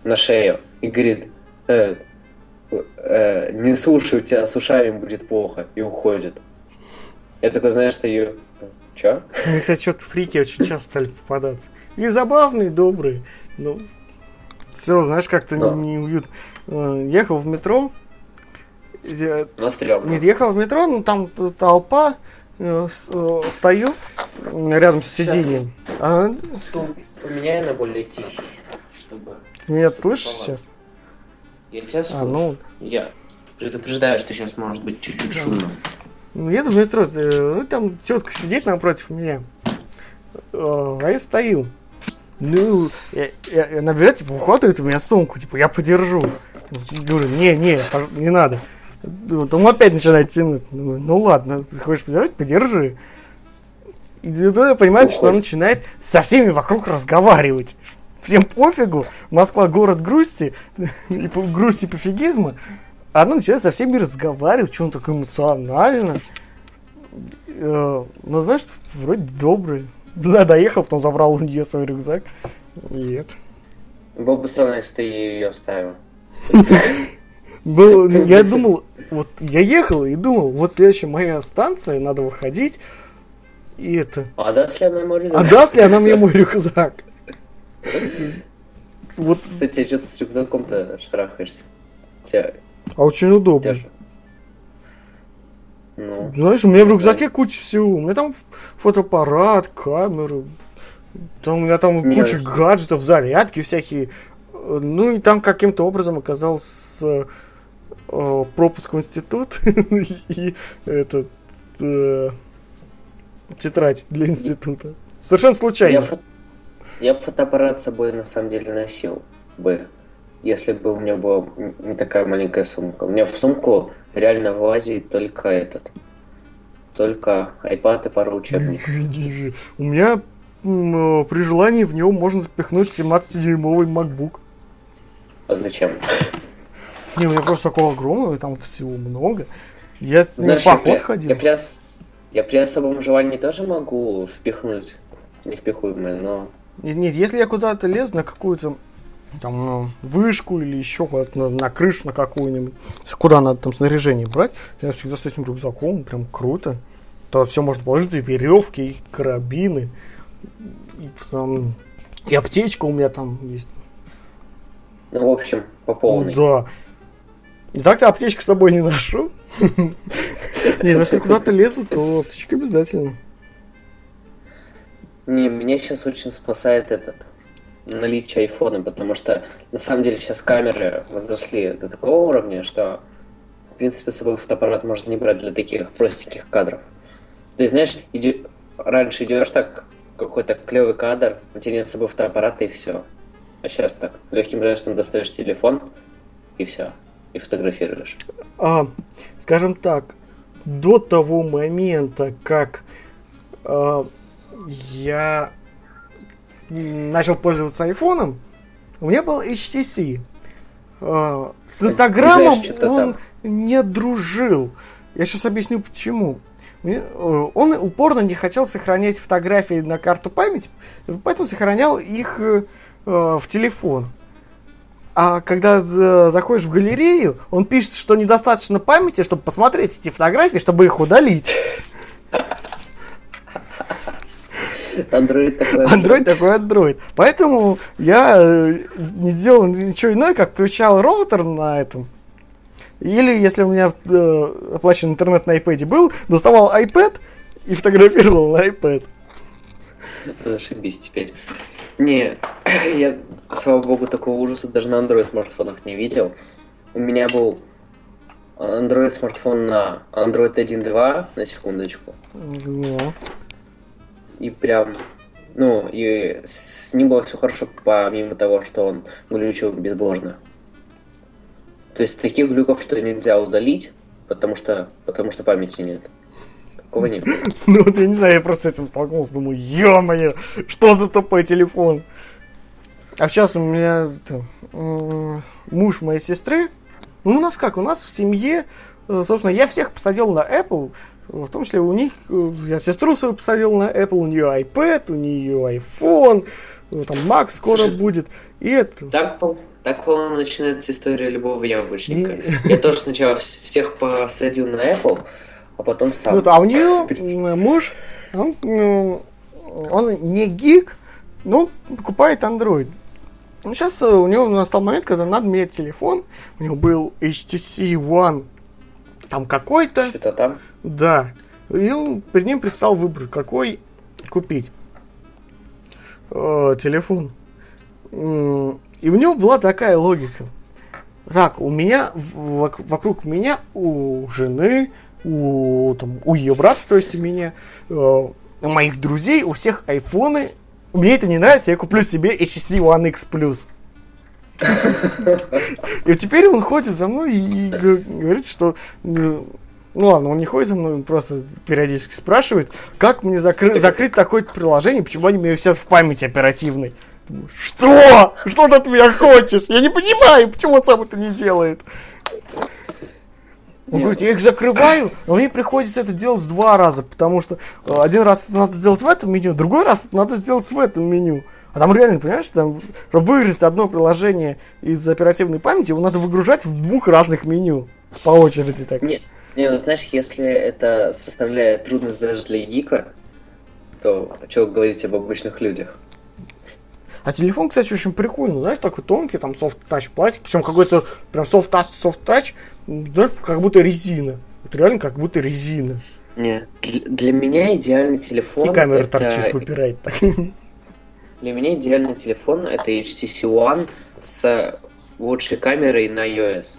на шею и говорит, «Э, э, не слушай, у тебя с ушами будет плохо, и уходит. Я такой, знаешь, стою, чё? Мне, кстати, что-то фрики очень часто стали попадаться. И забавные, добрые. Ну, все, знаешь, как-то Да. неуютно. Э, Ехал в метро. Я- На стрёмно. Нет, ехал в метро, ну там толпа. э, э, Стою рядом с сиденьем. А Стул поменяй на более тихий, чтобы... ты меня слышишь сейчас? Я тебя А, слышу. ну, Я предупреждаю, что сейчас может быть чуть-чуть шумно. Ну, еду в метро, ну, там тетка сидит напротив меня, а я стою. Ну, я, я- она берет, типа, ухватывает у меня сумку, типа, я подержу. Говорю, не, не, не надо. Вот он опять начинает тянуть. Ну, ну ладно, ты хочешь подержать, подержи. И тут я понимаю, что он начинает со всеми вокруг разговаривать. Всем пофигу, Москва город грусти, и по- грусти пофигизма. А Она начинает со всеми разговаривать, что он так эмоционально. Э, Ну, знаешь, вроде добрый. Да, доехал, потом забрал у нее свой рюкзак. Нет. Было бы странно, если ты ее оставил. Был, я думал, вот я ехал и думал, вот следующая моя станция, надо выходить. И это. А даст ли она мой А даст ли она мне мой рюкзак? Вот, Кстати, что ты с рюкзаком-то шарахаешься? Тебя, а очень удобно. же- Ну, Знаешь, у меня в рюкзаке куча всего. У меня там фотоаппарат, камеры. Там, у меня там Не, куча гаджетов, зарядки всякие. Э, Ну и там каким-то образом оказался э, пропуск в институт и этот э, тетрадь для института. Совершенно я, случайно. фо- я бы фотоаппарат с собой на самом деле носил бы, если бы у меня была не такая маленькая сумка. У меня в сумку реально влазит только этот, только iPad и пару учебников. У меня э, при желании в него можно запихнуть 17-дюймовый MacBook. А зачем? Не, у меня просто такого огромного, там всего много. Я с ним Знаешь, в я, поход при, ходил. я, при я при особом желании тоже могу впихнуть невпихуемое, но Нет, нет, если я куда-то лезу на какую-то там ну, вышку или еще куда-то на, на крышу на какую-нибудь, куда надо там снаряжение брать, я всегда с этим рюкзаком, прям круто. То все можно положить, и веревки, и карабины, и, там, и аптечка у меня там есть. ну, в общем, по Ну полной. да. И так-то аптечку с собой не ношу. Не, ну если куда-то лезу, то аптечка обязательно. Не, меня сейчас очень спасает этот наличие айфона, потому что на самом деле сейчас камеры возросли до такого уровня, что в принципе с собой фотоаппарат можно не брать для таких простеньких кадров. Ты знаешь, иди... раньше идешь так, какой-то клевый кадр, у тебя нет с собой фотоаппарата и все. А сейчас так, легким жестом достаешь телефон и все, и фотографируешь. А, скажем так, до того момента, как а, я начал пользоваться айфоном, у меня был HTC. А, с Инстаграмом он не дружил. Я сейчас объясню почему. Э, он упорно не хотел сохранять фотографии на карту памяти, поэтому сохранял их э, в телефон. А когда заходишь в галерею, он пишет, что недостаточно памяти, чтобы посмотреть эти фотографии, чтобы их удалить. Android такой Android такой Android. Поэтому я э, не сделал ничего иное, как включал роутер на этом. Или, если у меня э, оплачен интернет на iPad был, доставал iPad и фотографировал на iPad. Зашибись теперь. Не, я, слава богу, такого ужаса даже на Android смартфонах не видел. У меня был Android смартфон на Android 1.2, на секундочку. Ну. И прям, ну, и с ним было все хорошо, помимо того, что он глючил безбожно. То есть таких глюков, что нельзя удалить, потому что, потому что памяти нет. Такого нет. Ну вот я не знаю, я просто этим столкнулся, думаю, ё-моё, что за тупой телефон? А сейчас у меня муж моей сестры, ну у нас как, у нас в семье, э, собственно, я всех посадил на Apple, в том числе у них, э, я сестру свою посадил на Apple, у нее iPad, у нее iPhone, там Mac скоро Слушай, будет, и это... Так, так, по-моему, начинается история любого яблочника. Я тоже сначала всех посадил на Apple, а потом сам. Вот, а у нее муж, он, ну, он не гик, но покупает Android. Сейчас э, у него настал момент, когда надо менять телефон. У него был HTC One там какой-то. Что-то там? Да. И он, перед ним предстал выбор, какой купить э, телефон. И у него была такая логика. Так, у меня, вокруг меня, у жены, у, там, у ее брата, то есть у меня, э, у моих друзей, у всех айфоны. Мне это не нравится, я куплю себе HTC One X Plus. И теперь он ходит за мной и говорит, что ну, ну ладно, он не ходит за мной, он просто периодически спрашивает, как мне закры- закрыть такое-то приложение, почему они мне все в памяти оперативной. Что? Что ты от меня хочешь? Я не понимаю, почему он сам это не делает. Он Нет. говорит, я их закрываю, но мне приходится это делать два раза, потому что э, один раз это надо сделать в этом меню, другой раз это надо сделать в этом меню. А там реально, понимаешь, там, чтобы выгрузить одно приложение из оперативной памяти, его надо выгружать в двух разных меню по очереди так. Нет, не, ну знаешь, если это составляет трудность даже для гика, то что говорить об обычных людях? А телефон, кстати, очень прикольный, знаешь, такой тонкий, там soft touch пластик, причем какой-то прям soft touch, soft touch, знаешь, как будто резина. Вот реально как будто резина. Не, для меня идеальный телефон. И камера это... торчит, выпирает так. Для меня идеальный телефон это HTC One с лучшей камерой на iOS.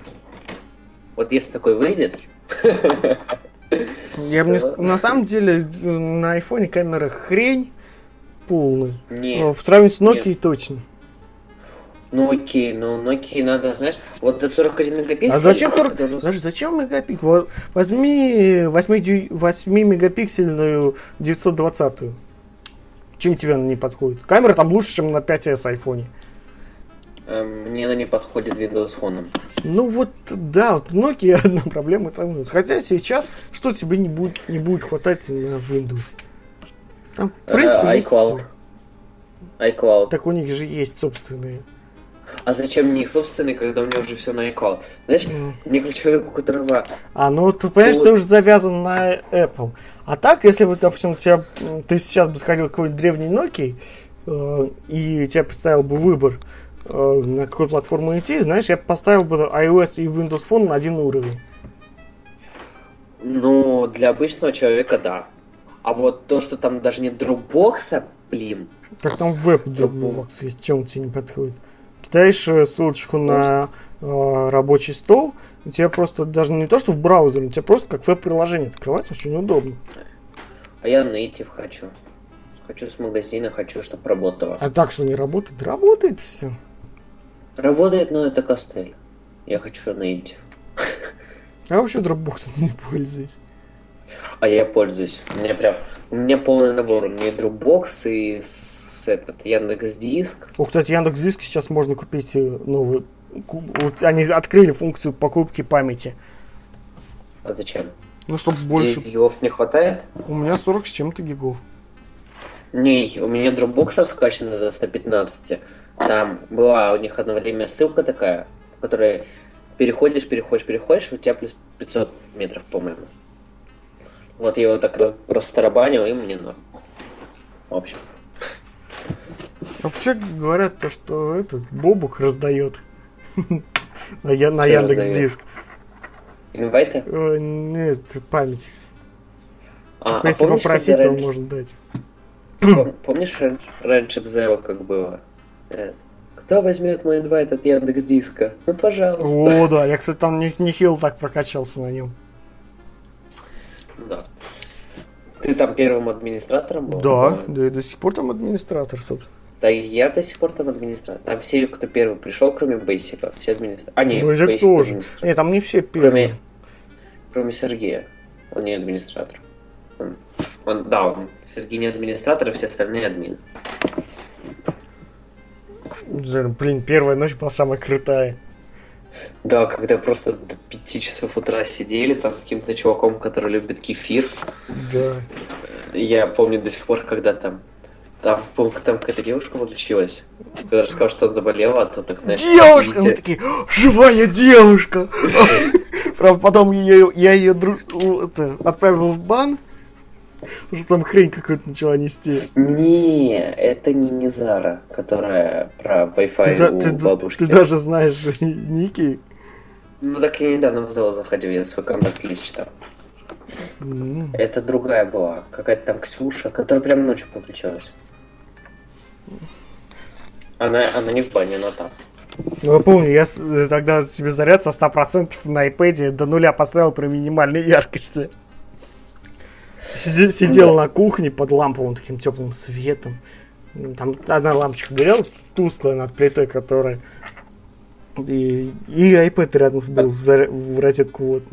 Вот если такой выйдет, я мне, на самом деле на айфоне камера хрень полная. Нет. В сравнении с Nokia нет. точно. Ну окей, но Nokia надо, знаешь, вот до 41 мегапиксель. А зачем 40? Должен... Знаешь, зачем мегапиксель? Возьми 8, 8 мегапиксельную 920. Чем тебе она не подходит? Камера там лучше, чем на 5s айфоне. Эм, мне она не подходит Windows Phone. Ну вот, да, вот Nokia одна проблема там. Хотя сейчас что тебе не будет, не будет хватать на Windows? Там, в принципе, uh, iCloud. iCloud. Так у них же есть собственные. А зачем мне их собственные, когда у меня уже все на iCloud? Знаешь, mm. мне как человеку, у которого... А, ну ты понимаешь, ну, ты уже завязан на Apple. А так, если бы, допустим, тебя, ты сейчас бы сходил какой-нибудь древней Nokia, э, и тебя представил бы выбор, Э, на какую платформу идти, знаешь, я поставил бы iOS и Windows Phone на один уровень. Ну, для обычного человека, да. А вот то, что там даже нет Dropbox, блин. Так там веб Dropbox есть, чем тебе не подходит. Кидаешь э, ссылочку на э, рабочий стол, у тебя просто даже не то, что в браузере, у тебя просто как веб-приложение открывается, очень удобно. А я native хочу. Хочу с магазина, хочу, чтобы работало. А так что не работает? Работает все. Работает, но это костель. Я хочу native. А вообще Dropbox не пользуюсь. А я пользуюсь. У меня прям, у меня полный набор. У меня и Dropbox, и с этот Яндекс Диск. О, кстати, Яндекс Диск сейчас можно купить э, новый. Вот они открыли функцию покупки памяти. А зачем? Ну, чтобы больше. 10 гигов не хватает? У меня 40 с чем-то гигов. Не, у меня Dropbox раскачан до 115. Там была у них одно время ссылка такая, в которой переходишь, переходишь, переходишь, у тебя плюс 500 метров, по-моему. Вот я его так раз, растарабанил, и мне норм. В общем. Вообще говорят то, что этот Бобук раздает на, Я- на Яндекс? Диск. Инвайты? Э, Нет, память. А, а Если помнишь, попросить, то раньше- можно дать. пом- помнишь, ран- раньше в Zero как было? Э, Кто возьмет мой инвайт от Яндекс Диска? Ну, пожалуйста. О, да, я, кстати, там не- нехило так прокачался на нем. Да. Ты там первым администратором был? Да, да и до сих пор там администратор, собственно. Да и я до сих пор там администратор. Там все, кто первый пришел, кроме Бейсика, все администраторы. А, нет, Бейсик тоже. Нет, там не все первые. Кроме, кроме Сергея. Он не администратор. Он, он- да, он, Сергей не администратор, а все остальные админы. Блин, первая ночь была самая крутая. Да, когда просто до 5 часов утра сидели там с каким-то чуваком, который любит кефир. Да. Я помню до сих пор, когда там там, там какая-то девушка выключилась, когда рассказал, что он заболел, а то так, знаешь, Девушка! Мы такие, «О, живая девушка! Правда, потом я ее отправил в бан, что там хрень какую-то начала нести. Не, это не Низара, которая про Wi-Fi Ты, у ты бабушки. ты даже знаешь ники. Ну так я недавно в зал заходил, я свой контакт-лист читал. М. Это другая была, какая-то там Ксюша, которая прям ночью подключалась. Она, она не в бане, она там. Ну, я помню, я э, тогда себе заряд со 100% на iPad до нуля поставил при минимальной яркости. Сиде- сидел на кухне под ламповым таким теплым светом. Там одна лампочка горела, тусклая над плитой, которая... И, и iPad рядом был в, заря- в розетку вот.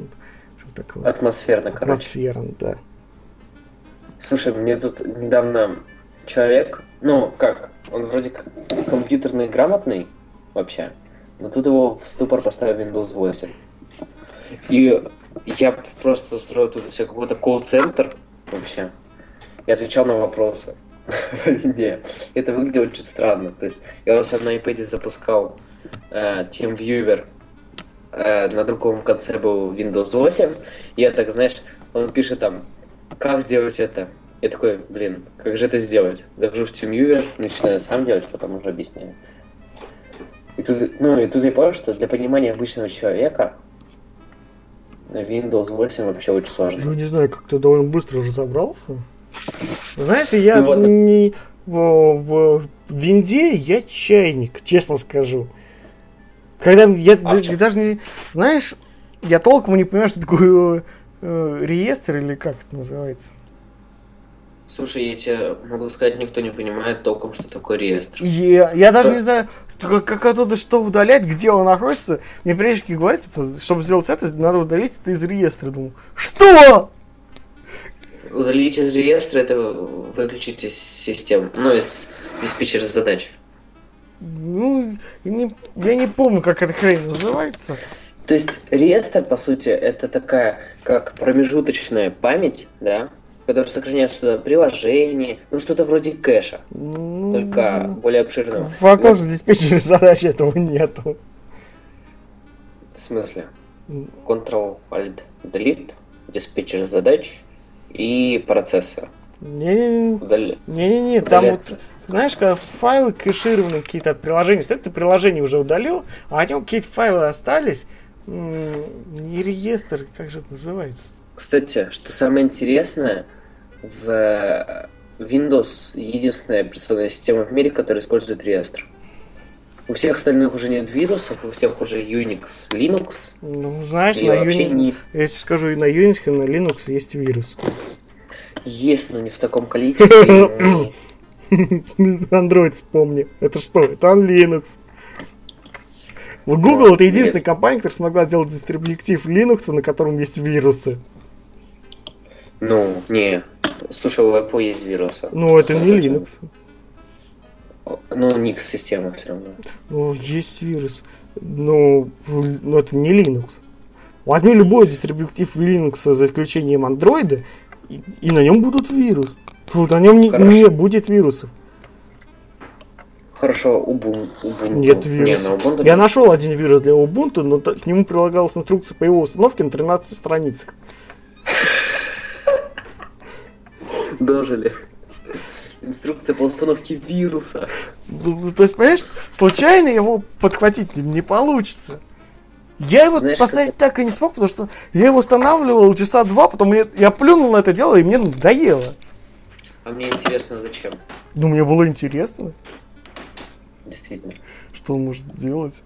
Такое Атмосферно, короче. атмосферно, да. Слушай, мне тут недавно человек, ну как, он вроде как компьютерный грамотный вообще, но тут его в ступор поставил Windows 8. И я просто устроил тут себе какой-то колл-центр вообще и отвечал на вопросы в винде. Это выглядело чуть странно. То есть я у себя на iPad запускал э, TeamViewer, э, на другом конце был Windows 8. И я так, знаешь, он пишет там, как сделать это? Я такой, блин, как же это сделать? Захожу в TeamViewer, начинаю сам делать, потом уже объясняю. И тут, ну, и тут я понял, что для понимания обычного человека Windows 8 вообще очень сложно. Ну, не знаю, как ты довольно быстро разобрался. Знаешь, я Ну, вот. не в, в винде я чайник, честно скажу. Когда я, А чём? даже не... Знаешь, я толком не понимаю, что такое э, реестр или как это называется. Слушай, я тебе могу сказать, никто не понимает толком, что такое реестр. Я, я даже Да. не знаю, как, как оттуда что удалять, где он находится. Мне прежде говорят, типа, чтобы сделать это, надо удалить это из реестра. Думаю, что? Удалить из реестра это выключить из систем, ну, из диспетчера задач. Ну, я не, я не помню, как эта хрень называется. То есть реестр, по сути, это такая, как промежуточная память, да, которая сохраняет что-то приложение, ну, что-то вроде кэша, Ну, только более обширного. В том, что в диспетчере задач этого нету. В смысле? Ctrl-Alt-Delete, диспетчер задач и процессор. Не-не-не, не-не-не, там вот, знаешь, когда файлы кэшированные какие-то от приложений, стоит, ты приложение уже удалил, а от него какие-то файлы остались, не реестр, как же это называется? Кстати, что самое интересное, в Windows единственная операционная система в мире, которая использует реестр. У всех остальных уже нет вирусов, у всех уже Unix, Linux. Ну, знаешь, И на Unix, не- я тебе скажу, и на Unix, и на Linux есть вирус. Есть, но не в таком количестве. Android вспомни. Это что? Это Linux. Вот Google это единственная компания, которая смогла сделать дистрибутив Linux, на котором есть вирусы. Ну, не. Слушай, у Apple есть вирусы. Но это не Linux. Ну, Nix система все равно. Ну, есть вирус. Но, но это не Linux. Возьми любой дистрибутив Linux за исключением Android, и, и на нем будут вирусы. Фу, на нем не, не будет вирусов. Хорошо, Ubuntu. Ubuntu. Нет Не, вирусов. на Ubuntu Я нашел один вирус для Ubuntu, но к нему прилагалась инструкция по его установке на 13 страницах. Дожили. Инструкция по установке вируса. Ну, То есть, понимаешь, случайно его подхватить не- получится. Я его Знаешь, поставить так и не смог, потому что я его устанавливал часа два, потом мне- я плюнул на это дело, и мне надоело. А мне интересно, зачем? Ну, мне было интересно, Действительно. что он может сделать.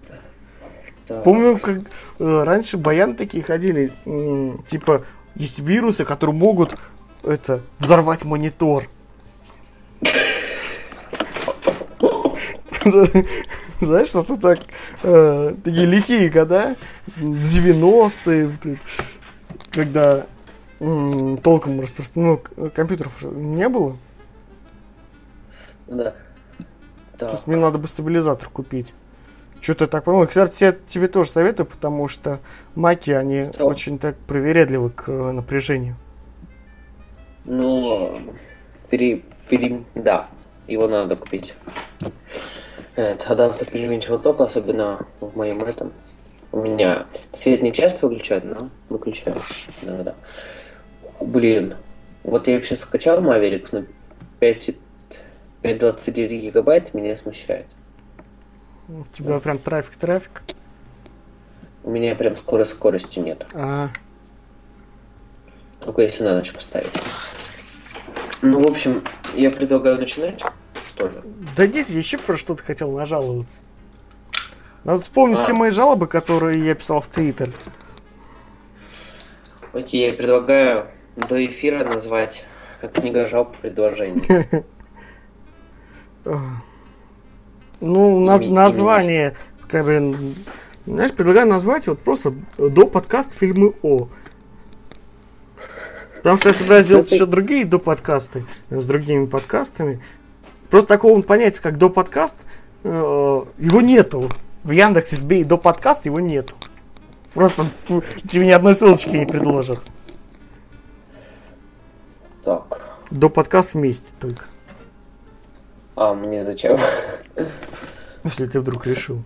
Так. Помню, как э, раньше баян такие ходили, м, типа, есть вирусы, которые могут это взорвать монитор. Знаешь, что-то так, э, такие лихие года, 90-е, вот это, когда м, толком распространено ну, компьютеров не было. Да. То есть мне надо бы стабилизатор купить. Что-то так понял. Кстати, я тебе тоже советую, потому что маки, они Что? очень так привередливы к э, напряжению. Ну, пере, пере, да, его надо купить. Это адаптер переменчивого тока, особенно в моем этом. У меня свет не часто выключает, но выключаю иногда. Блин, вот я вообще скачал Mavericks на 5 5,29 гигабайт, меня смущает. У тебя прям трафик-трафик. У меня прям скорой скорости нет. А, Только если на ночь поставить. Ну, в общем, я предлагаю начинать, что ли? да нет, я еще про что-то хотел нажаловаться. Надо вспомнить А. все мои жалобы, которые я писал в Твиттер. Окей, я предлагаю до эфира назвать книга жалоб предложений. Ну, название, как бы, знаешь, предлагаю назвать вот просто до подкаст фильмы О. Потому что я собираюсь сделать Это- еще другие до подкасты э, с другими подкастами. Просто такого понятия, как до подкаст, э, его нету. В Яндексе вбей до подкаст, его нету. Просто тебе ни одной ссылочки не предложат. Так. До подкаст вместе только. А, мне зачем? Если ты вдруг решил.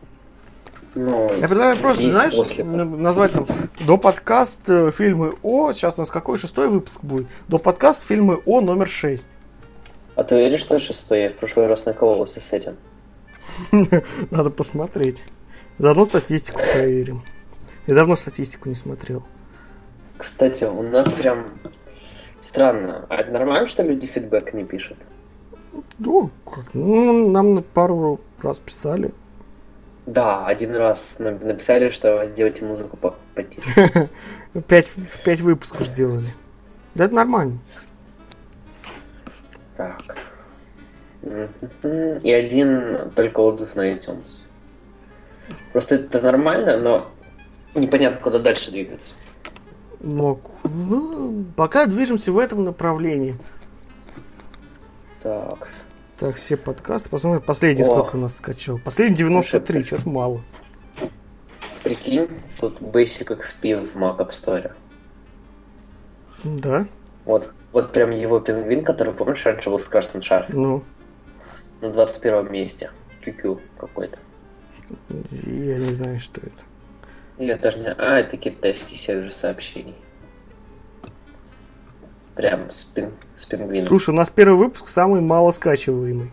Ну, Я предлагаю просто, знаешь, после. назвать там до подкаст э, фильмы О. Сейчас у нас какой шестой выпуск будет? До подкаст фильмы О номер 6. А ты веришь, что шестой? Я в прошлый раз накололся с этим. Надо посмотреть. Заодно статистику проверим. Я давно статистику не смотрел. Кстати, у нас прям странно. А это нормально, что люди фидбэк не пишут? Ну, как? Ну, нам на пару раз писали. Да, один раз написали, что сделайте музыку по потише. Пять, пять выпусков сделали. Да это нормально. Так. И один только отзыв на iTunes. Просто это нормально, но непонятно, куда дальше двигаться. Но, ну, пока движемся в этом направлении. Так. Так, все подкасты. Посмотрим, последний О. сколько у нас скачал. Последний 93, что-то мало. Прикинь, тут Basic XP в Mac App Store. Да, Вот, вот прям его пингвин, который, помнишь, раньше был с красным шарфом, ну, на 21 месте. QQ какой-то. я не знаю, что это. Или даже не... А, это китайский сервер сообщений. Прям с, пин... с пингвином. Слушай, у нас первый выпуск самый мало скачиваемый.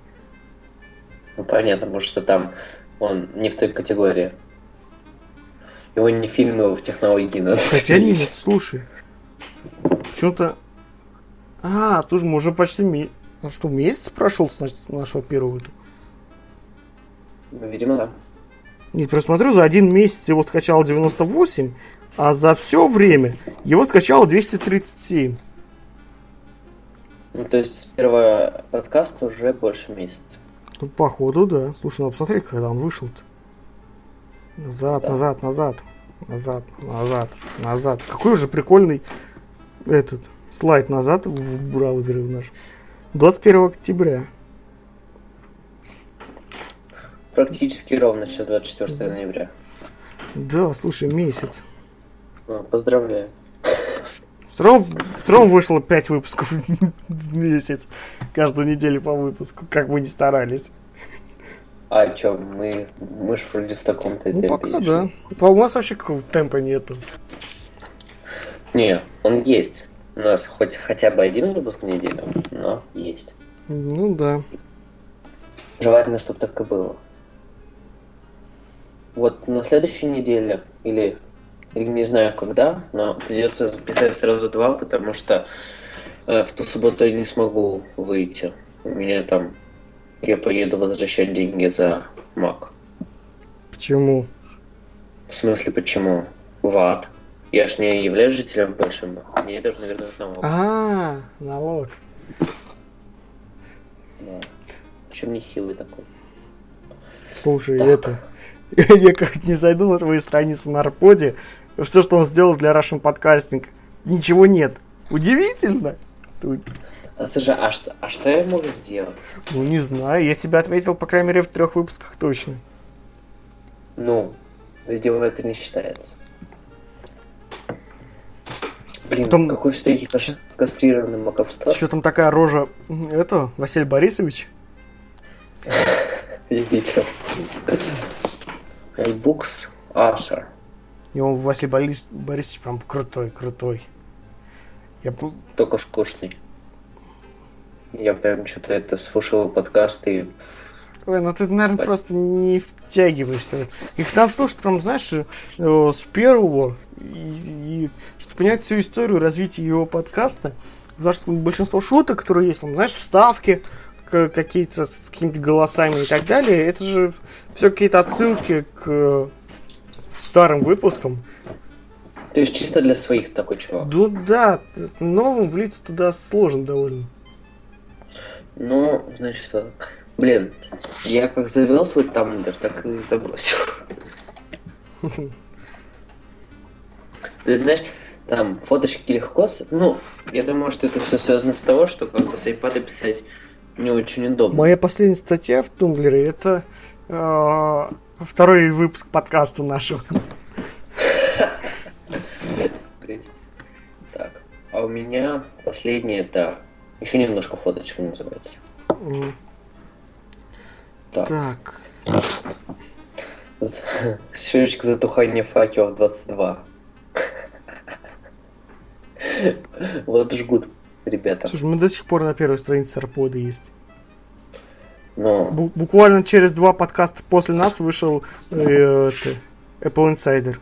Ну, понятно, потому что там он не в той категории. Его не фильмы в технологии надо Хотя нет, слушай. Почему-то... А, слушай, мы уже почти... ми- А что, месяц прошел с нашего первого? Ну, видимо, да. Не просмотрю, за один месяц его скачало 98, а за все время его скачало 237. Ну, то есть с первого подкаста уже больше месяца. Ну, походу, да. Слушай, ну посмотри, когда он вышел-то. Назад, да. назад, назад, назад, назад, назад. Какой уже прикольный этот слайд назад в браузере в нашем. 21 октября. Практически ровно сейчас 24 ноября. Да, слушай, месяц. Ну, поздравляю. Все равно вышло 5 выпусков в месяц. Каждую неделю по выпуску, как мы не старались. А что, мы, мы ж вроде в таком темпе. Ну, пока да. По у нас вообще какого темпа нету. Не, он есть. У нас хоть хотя бы один выпуск в неделю, но есть. Ну да. Желательно, чтобы так и было. Вот на следующей неделе или не знаю когда, но придется записать сразу два, потому что э, в ту субботу я не смогу выйти. У меня там я поеду возвращать деньги за Mac. Почему? В смысле почему? В ад. Я ж не являюсь жителем Польши, мне должны вернуть налог. А, налог. Да. Причем нехилый такой. Слушай, так. это... Я как не зайду на твою страницу на Арподе, все, что он сделал для Russian Podcasting, ничего нет. Удивительно. Тут. А, слушай, а что, а что я мог сделать? Ну, не знаю. Я тебя отметил, по крайней мере, в трех выпусках точно. Ну, видимо, это не считается. Блин, Потом... какой все-таки кас- кастрированный маковстар. Еще там такая рожа, это, Василий Борисович. Я видел. iBooks Аша. И он Василий Борис... Борисович прям крутой, крутой. Я... Только скучный. Я прям что-то это слушал подкасты Ой, ну ты, наверное, просто не втягиваешься. Их там слушать, прям, знаешь, э, с первого, и, и чтобы понять всю историю развития его подкаста, потому что большинство шуток, которые есть, там, знаешь, вставки, какие-то с какими-то голосами и так далее, это же все какие-то отсылки к старым выпускам. То есть чисто для своих такой чувак? Ну да, новым влиться туда сложно довольно. Ну, значит, блин, я как завел свой тамблер, так и забросил. Ты знаешь, там фоточки легко, ну, я думаю, что это все связано с того, что как бы с iPad писать не очень удобно. Моя последняя статья в Тумблере это э, второй выпуск подкаста нашего. Так, а у меня последняя это еще немножко фоточек называется. Так. так. Счетчик затухания факелов 22. Вот жгут, ребята. Слушай, мы до сих пор на первой странице Арпода есть. Но... Буквально через два подкаста после нас вышел э, это, Apple Insider.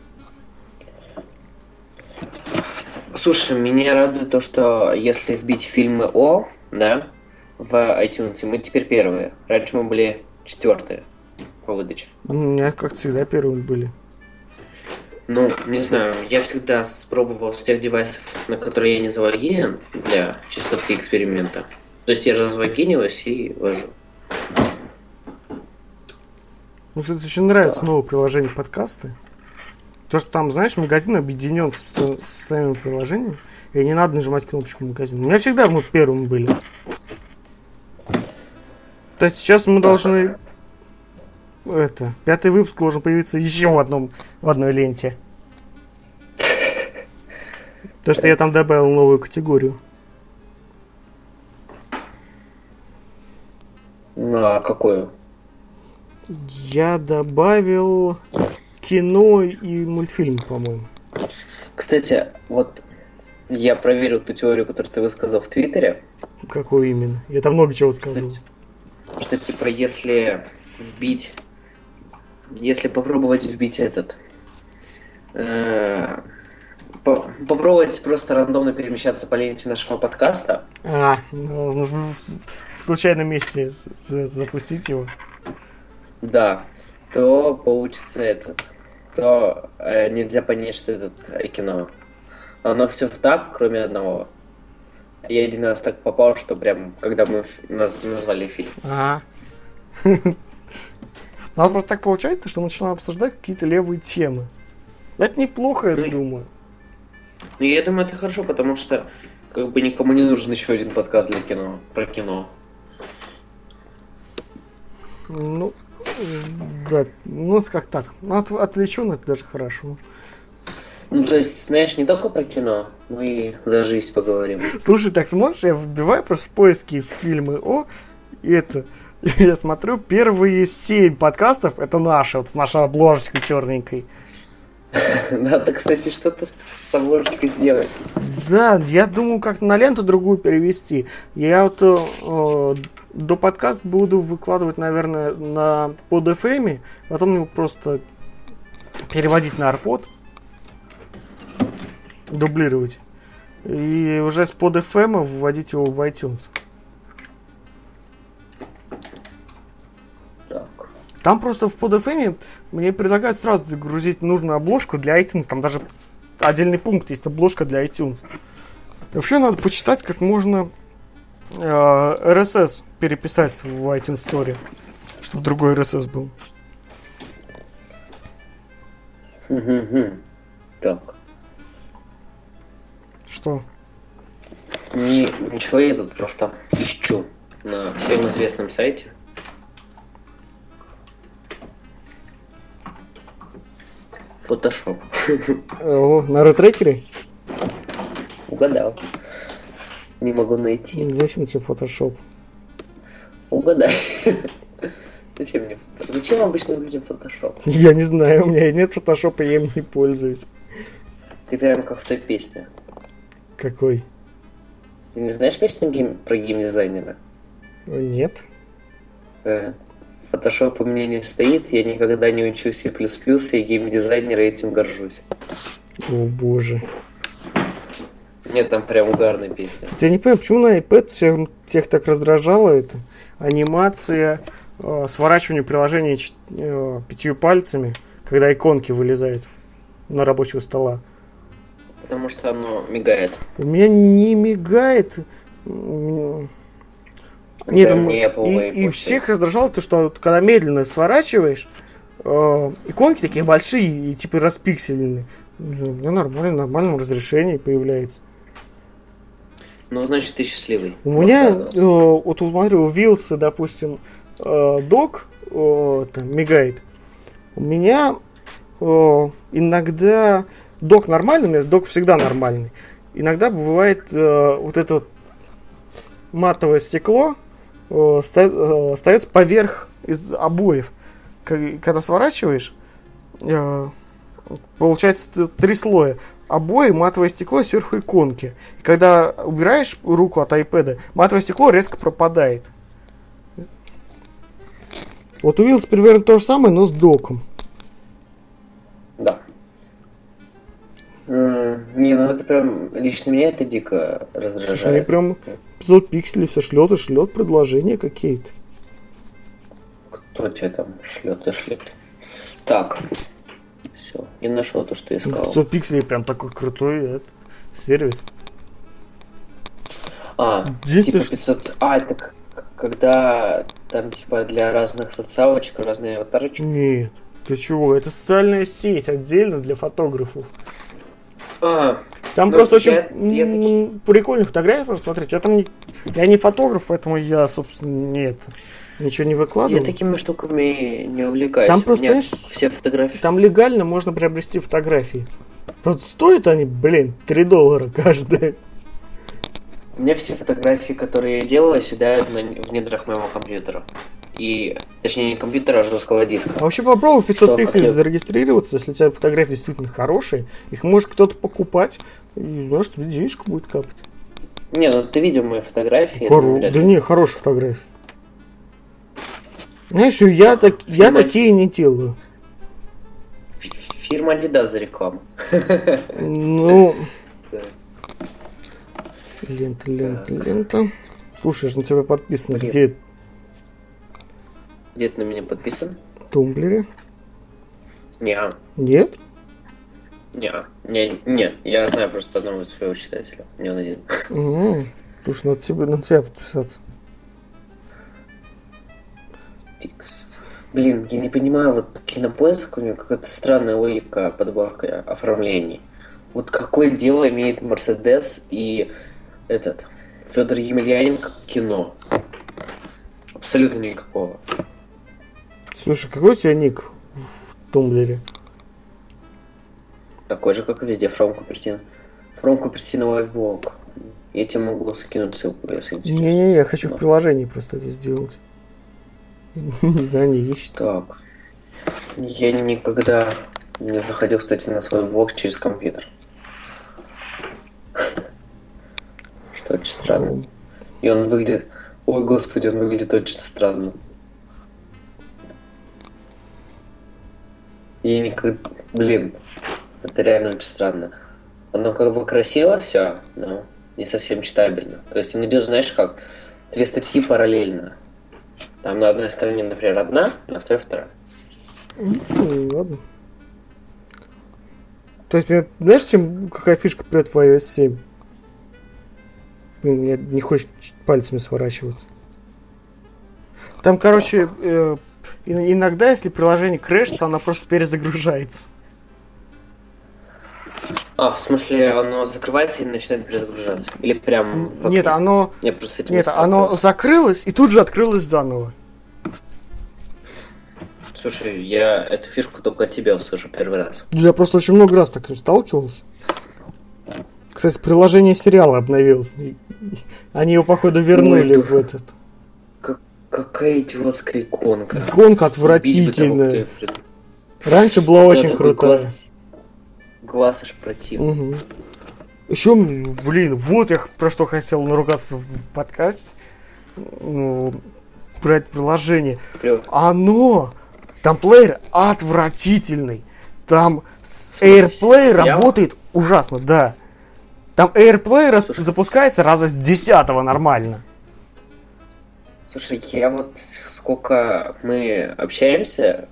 Слушай, меня радует то, что если вбить фильмы О, да, в iTunes, мы теперь первые. Раньше мы были четвертые по выдаче. У меня, как всегда, первыми были. Ну, не знаю, я всегда спробовал с тех девайсов, на которые я не залогинен, для чистоты эксперимента. То есть я же залогинилась и вожу. Мне, кстати, очень нравится да. новое приложение подкасты. То, что там, знаешь, магазин объединен с, с своими приложениями, и не надо нажимать кнопочку магазин. У меня всегда мы первыми были. То есть сейчас мы должны... Это, пятый выпуск должен появиться еще в одном, в одной ленте. То, что я там добавил новую категорию. На какую? Я добавил кино и мультфильм, по-моему. Кстати, вот я проверил ту теорию, которую ты высказал в Твиттере. Какую именно? Я там много чего сказал. Кстати, что типа если вбить, если попробовать вбить этот, э, по- попробовать просто рандомно перемещаться по ленте нашего подкаста. А, ну, в, в случайном месте за- запустить его. Да. То получится этот. То э, нельзя понять, что это кино. Оно все так, кроме одного. Я один раз так попал, что прям, когда мы наз- назвали фильм. Ага. Надо просто так получается, что мы начинаем обсуждать какие-то левые темы. Это неплохо, я Ну думаю. Ну, я думаю, это хорошо, потому что как бы никому не нужен еще один подкаст для кино, про кино. Ну, да, ну как так. Ну, от, отвлечен это даже хорошо. Ну, то есть, знаешь, не только про кино, мы и за жизнь поговорим. Слушай, так смотришь, я вбиваю просто в поиски фильмы о, и это, я смотрю, первые семь подкастов, это наши, вот с нашей обложечкой черненькой. Надо, кстати, что-то с- обложечкой сделать. Да, я думаю, как на ленту другую перевести. Я вот э, э, до подкаст буду выкладывать, наверное, на под FM, потом его просто переводить на арпод, дублировать. И уже с под FM вводить его в iTunes. Так. Там просто в под FM мне предлагают сразу загрузить нужную обложку для iTunes. Там даже отдельный пункт есть обложка для iTunes. Вообще надо почитать, как можно RSS переписать в iTunes Store, чтобы другой RSS был. Так. Что? Ни- ничего, я тут просто ищу на всем известном сайте. Фотошоп. О, на ретрекере? Угадал. Не могу найти. Зачем тебе Photoshop? Угадай. Зачем мне? Зачем обычным людям фотошоп? Я не знаю, у меня нет Photoshop, я им не пользуюсь. Ты прям как в той песне. Какой? Ты не знаешь песню гейм- про геймдизайнера? Нет. Э, Фотошоп у меня не стоит, я никогда не учу C++, я геймдизайнер, и этим горжусь. О боже. Нет, там прям угарная песня. Я не понимаю, почему на iPad всех, тех так раздражало это? Анимация, э, сворачивание приложения э, пятью пальцами, когда иконки вылезают на рабочего стола. Потому что оно мигает. У меня не мигает. Нет, там Apple и, и почта. всех раздражало то, что вот когда медленно сворачиваешь, э, иконки такие большие и типа знаю, У меня нормально, нормальном разрешении появляется. Ну, значит, ты счастливый. У меня, Вот э, так вот. смотрю, у Вилса, допустим, э, док э, там, мигает. У меня э, иногда док нормальный, у меня док всегда нормальный. Иногда бывает э, вот это вот матовое стекло э, ста- э, остается поверх из обоев. Когда сворачиваешь, э, получается три слоя. Обои, матовое стекло сверху иконки. И когда убираешь руку от iPad, матовое стекло резко пропадает. Вот у Windows примерно то же самое, но с доком. Да. М, Не, ну это прям, лично меня это дико Слушай, раздражает. прям 500 пикселей все шлет и шлет предложения какие-то. Кто тебе там шлет и шлет? Так. Все, я нашел то, что искал. 500 пикселей прям такой крутой этот сервис. А, Здесь типа ты ж- 500... А, это когда там типа для разных социалочек, разные аватарочки. Нет, ты чего? Это социальная сеть отдельно для фотографов. А, Там Ну, просто очень я- я м, прикольных фотографий посмотреть. Я там не, я не фотограф, поэтому я, собственно, нет, ничего не я выкладываю. такими штуками не увлекаюсь. Там просто, знаешь, все фотографии. Там легально можно приобрести фотографии. Просто стоят они, блин, 3 доллара каждая. У меня все фотографии, которые я делаю, сидят на, в недрах моего компьютера. И, точнее, не компьютера, а жесткого диска. А вообще попробуй в 500 Что, пикселей зарегистрироваться, если у тебя фотографии действительно хорошие, их может кто-то покупать, и знаешь, тебе денежка будет капать. Не, ну ты видел мои фотографии. Хоро- Да не, хорошие фотографии. Знаешь, я, так, я Снимать. такие не делаю. Фирма Adidas за рекламу. Ну, лента, лента, лента. Слушай, я же на тебя подписан. Блин. Где? Где ты на меня подписан? В Тумблере? Не, Нет? не, не, не, я знаю просто одного своего читателя. Не он один. Слушай, надо тебе на тебя подписаться. Тикс. Блин, я не понимаю, вот кинопоиск у него какая-то странная логика подборка оформлений. Вот какое дело имеет Мерседес и этот Федор Емельяненко кино? Абсолютно никакого. Слушай, какой у тебя ник в Тумблере? Такой же, как и везде, Фром Купертин. Фром Купертин лайфблог. Я тебе могу скинуть ссылку, если интересно. Не-не-не, я хочу в приложении просто это сделать. Не знаю, не ищет. Так. Я никогда не заходил, кстати, на свой блог через компьютер. Что очень странно. И он выглядит... Ой, господи, он выглядит очень странно. Я никогда... Блин, это реально очень странно. Оно как бы красиво все, но не совсем читабельно. То есть он идет, знаешь как, две статьи параллельно. Там на одной стороне, например, одна, на второй вторая. Ну, ладно. То есть, знаешь, чем какая фишка прет в iOS 7? Ну, Мне не хочет пальцами сворачиваться. Там, короче, э, иногда, если приложение крэшится, оно просто перезагружается. А, в смысле, оно закрывается и начинает перезагружаться? Или прям в Нет, окне? оно, Я просто с этим нет, не оно закрылось и тут же открылось заново. Слушай, я эту фишку только от тебя услышу первый раз. Я просто очень много раз так сталкивался. Кстати, приложение сериала обновилось. Они его, походу, вернули Ой, в этот. Как, какая идиотская иконка. Того, отвратительная. Раньше была Да, очень крутая. Глаз, глаз аж противный. Еще, блин, вот я про что хотел наругаться в подкасте. Ну, брать приложение. Прям- Оно, там плеер отвратительный. Там AirPlay сериал? работает ужасно, да. Там AirPlay Слушай. запускается раза с десятого нормально. Слушай, я вот сколько мы общаемся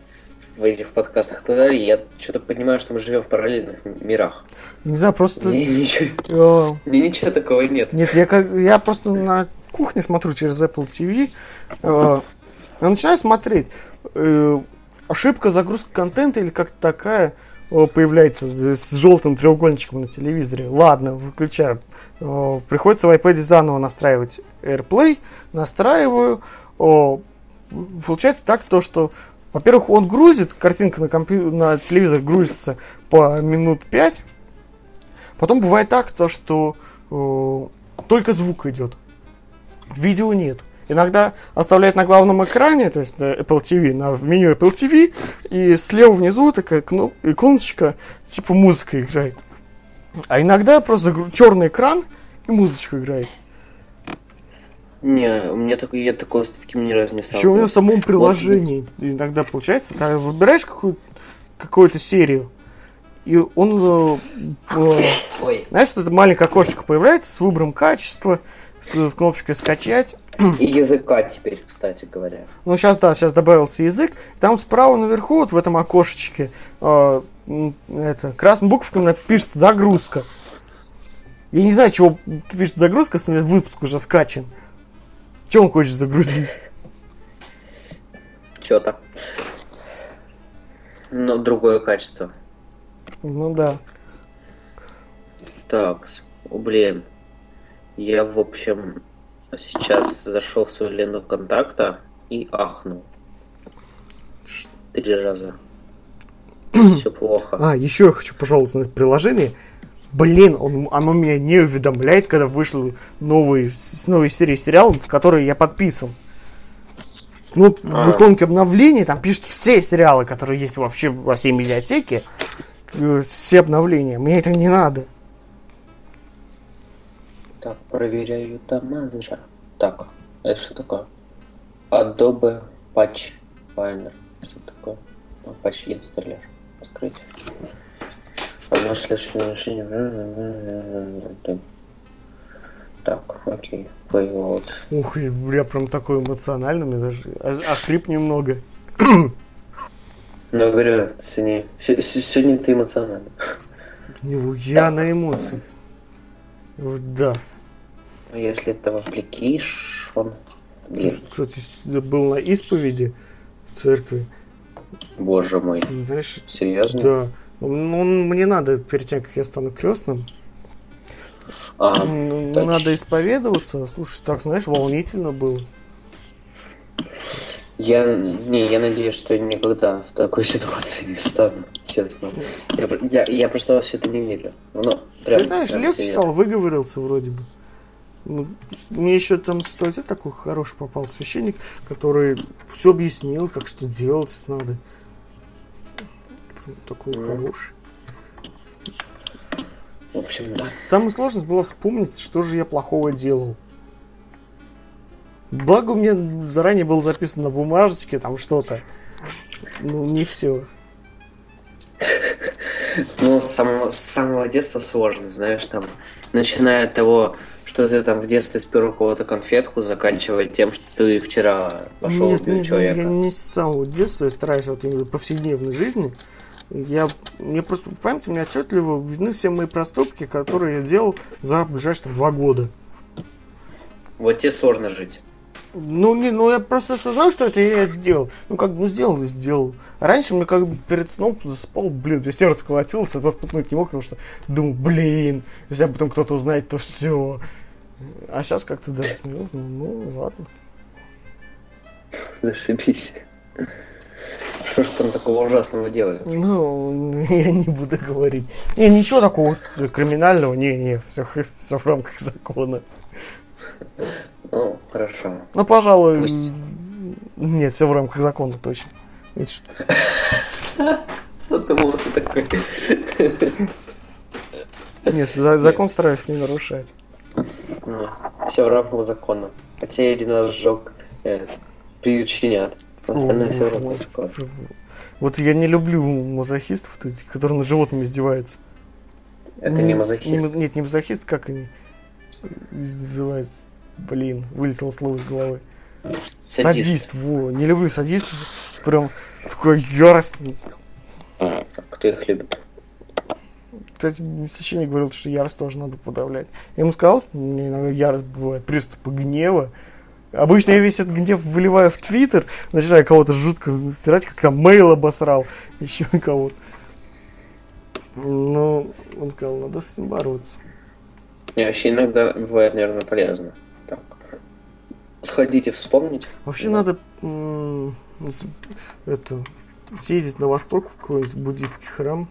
в этих подкастах и так далее, я что-то понимаю, что мы живем в параллельных мирах. Не знаю, просто... Мне ничего, э, мне ничего такого нет. Нет, я, я просто на кухне смотрю через Apple TV. э, я начинаю смотреть. э, ошибка загрузки контента или как-то такая э, появляется с, желтым треугольничком на телевизоре. Ладно, выключаю. Э, приходится в iPad заново настраивать AirPlay. Настраиваю. Получается так, то, что во-первых, он грузит, картинка на, компью- на телевизор грузится по минут 5. Потом бывает так, то, что э, только звук идет. Видео нет. Иногда оставляют на главном экране, то есть на Apple TV, на, в меню Apple TV, и слева внизу такая кно- иконочка, типа музыка играет. А иногда просто черный экран и музычка играет. Не, у меня такой, я такого с таким ни разу не Еще у него в самом приложении иногда получается, ты выбираешь какую- какую-то серию, и он, э, э, Ой, знаешь, вот это маленькое окошечко появляется с выбором качества, с, с кнопочкой скачать. и языка теперь, кстати говоря. Ну, сейчас, да, сейчас добавился язык. Там справа наверху, вот в этом окошечке, э, это, красными буквами напишет загрузка. Я не знаю, чего пишет загрузка, если у меня выпуск уже скачан. Че он хочет загрузить? Чё-то. Но другое качество. Ну да. Так, блин. Я, в общем, сейчас зашел в свою ленту контакта и ахнул. Три раза. Все плохо. А, еще я хочу пожаловаться на приложение. Блин, он, оно меня не уведомляет, когда вышли новые, с- новые серии сериалов, в которые я подписан. Ну, в А. иконке обновлений там пишут все сериалы, которые есть вообще во всей медиатеке. э, Все обновления. Мне это не надо. Так, проверяю Таманджа. Так, это что такое? Adobe Patch Finder. Что такое? Patch Installer. Открыть. А наше решение... Так, окей. Playload. Ух, я прям такой эмоциональный, мне даже охрип немного. Ну, говорю, сегодня, сегодня ты эмоциональный. Ну, я на эмоциях. Да. А если это в application... Блин. Кстати, был на исповеди в церкви. Боже мой. Знаешь, Серьезно? Да. Ну, мне надо, перед тем, как я стану крестным, а, надо исповедоваться. Слушай, так, знаешь, волнительно было. Я, не, я надеюсь, что никогда в такой ситуации не стану, честно. Я, я, я просто во все это не верю. Ну, прям, Ты знаешь, прям легче стал, выговорился вроде бы. Ну, мне еще там ситуация такой хороший попал священник, который все объяснил, как что делать надо. Такой mm. хороший. В общем, да. Самая сложность была вспомнить, что же я плохого делал. Благо у меня заранее было записано на бумажечке там что-то. Ну, не все. Ну, с самого, с самого детства сложно, знаешь, там, начиная от того, что ты там в детстве спер у кого-то конфетку, заканчивая тем, что ты вчера пошел нет, убил нет, человека. я не с самого детства, я стараюсь вот именно повседневной жизни. Я, мне просто в памяти у меня отчетливо видны все мои проступки, которые я делал за ближайшие там, два года. Вот тебе сложно жить. Ну, не, ну я просто осознал, что это я сделал. Ну, как бы, ну, сделал и сделал. Раньше мне как бы перед сном засыпал, блин, мне сердце колотилось, я заспутнуть не мог, потому что думал, блин, если потом кто-то узнает, то все. А сейчас как-то даже смеялся, ну, ну, ладно. Зашибись. Что ж там такого ужасного делают? Ну, я не буду говорить. Не, ничего такого криминального, не, не, все, все в рамках закона. Ну, хорошо. Ну, пожалуй... Пусть. Нет, все в рамках закона, точно. Задумался такой. Нет, закон стараюсь не нарушать. Ну, все в рамках закона. Хотя я один раз сжег э, приют щенят. Остальное все. Вот я не люблю мазохистов, которые над животными издеваются. Это не мазохист. Нет, не мазохист, как они называются? Блин, вылетело слово из головы. Садист. садист, во, не люблю садистов. Прям такой яростный. А, кто их любит? Кстати, священник говорил, что ярость тоже надо подавлять. Я ему сказал, мне иногда ярость бывает, приступы гнева. Обычно я весь этот гнев выливаю в Твиттер, начинаю кого-то жутко стирать, как там мейл обосрал, еще кого-то. Но он сказал, надо с этим бороться. И вообще иногда бывает, наверное, полезно сходите вспомнить. Вообще да. надо это съездить на восток в какой-нибудь буддийский храм.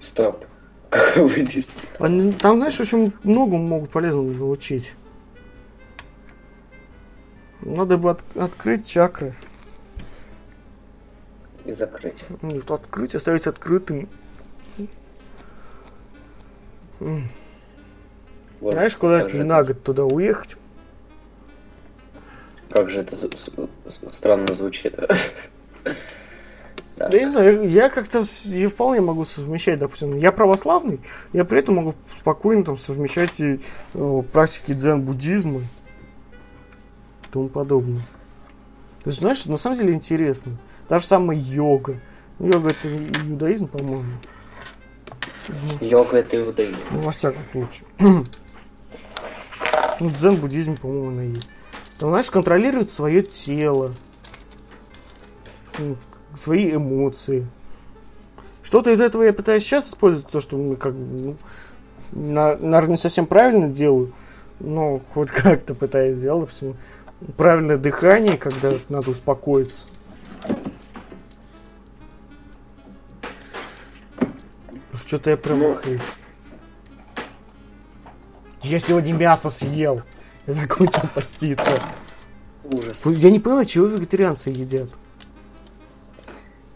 Стоп. Какой буддийский? Там, знаешь, очень много могут полезному научить. Надо бы от, открыть чакры. И закрыть. Нет, открыть, оставить открытым. Вот. Знаешь, куда на год туда уехать? Как же это странно звучит. Да. да я не знаю, я, как-то я вполне могу совмещать, допустим, я православный, я при этом могу спокойно там совмещать и, э, практики дзен-буддизма тому подобное. Ты знаешь, на самом деле интересно. Та же самая йога. Ну, йога это иудаизм, по-моему. Йога это иудаизм. Ну, во всяком случае. ну, дзен-буддизм, по-моему, она есть. Там, знаешь, контролирует свое тело, свои эмоции. Что-то из этого я пытаюсь сейчас использовать, то, что мы как бы, ну, на, наверное, не совсем правильно делаю, но хоть как-то пытаюсь сделать, допустим, правильное дыхание, когда надо успокоиться. Что-то я прям... Ну... Я сегодня мясо съел. Я закончил поститься. Ужас. Я не понял, чего вегетарианцы едят.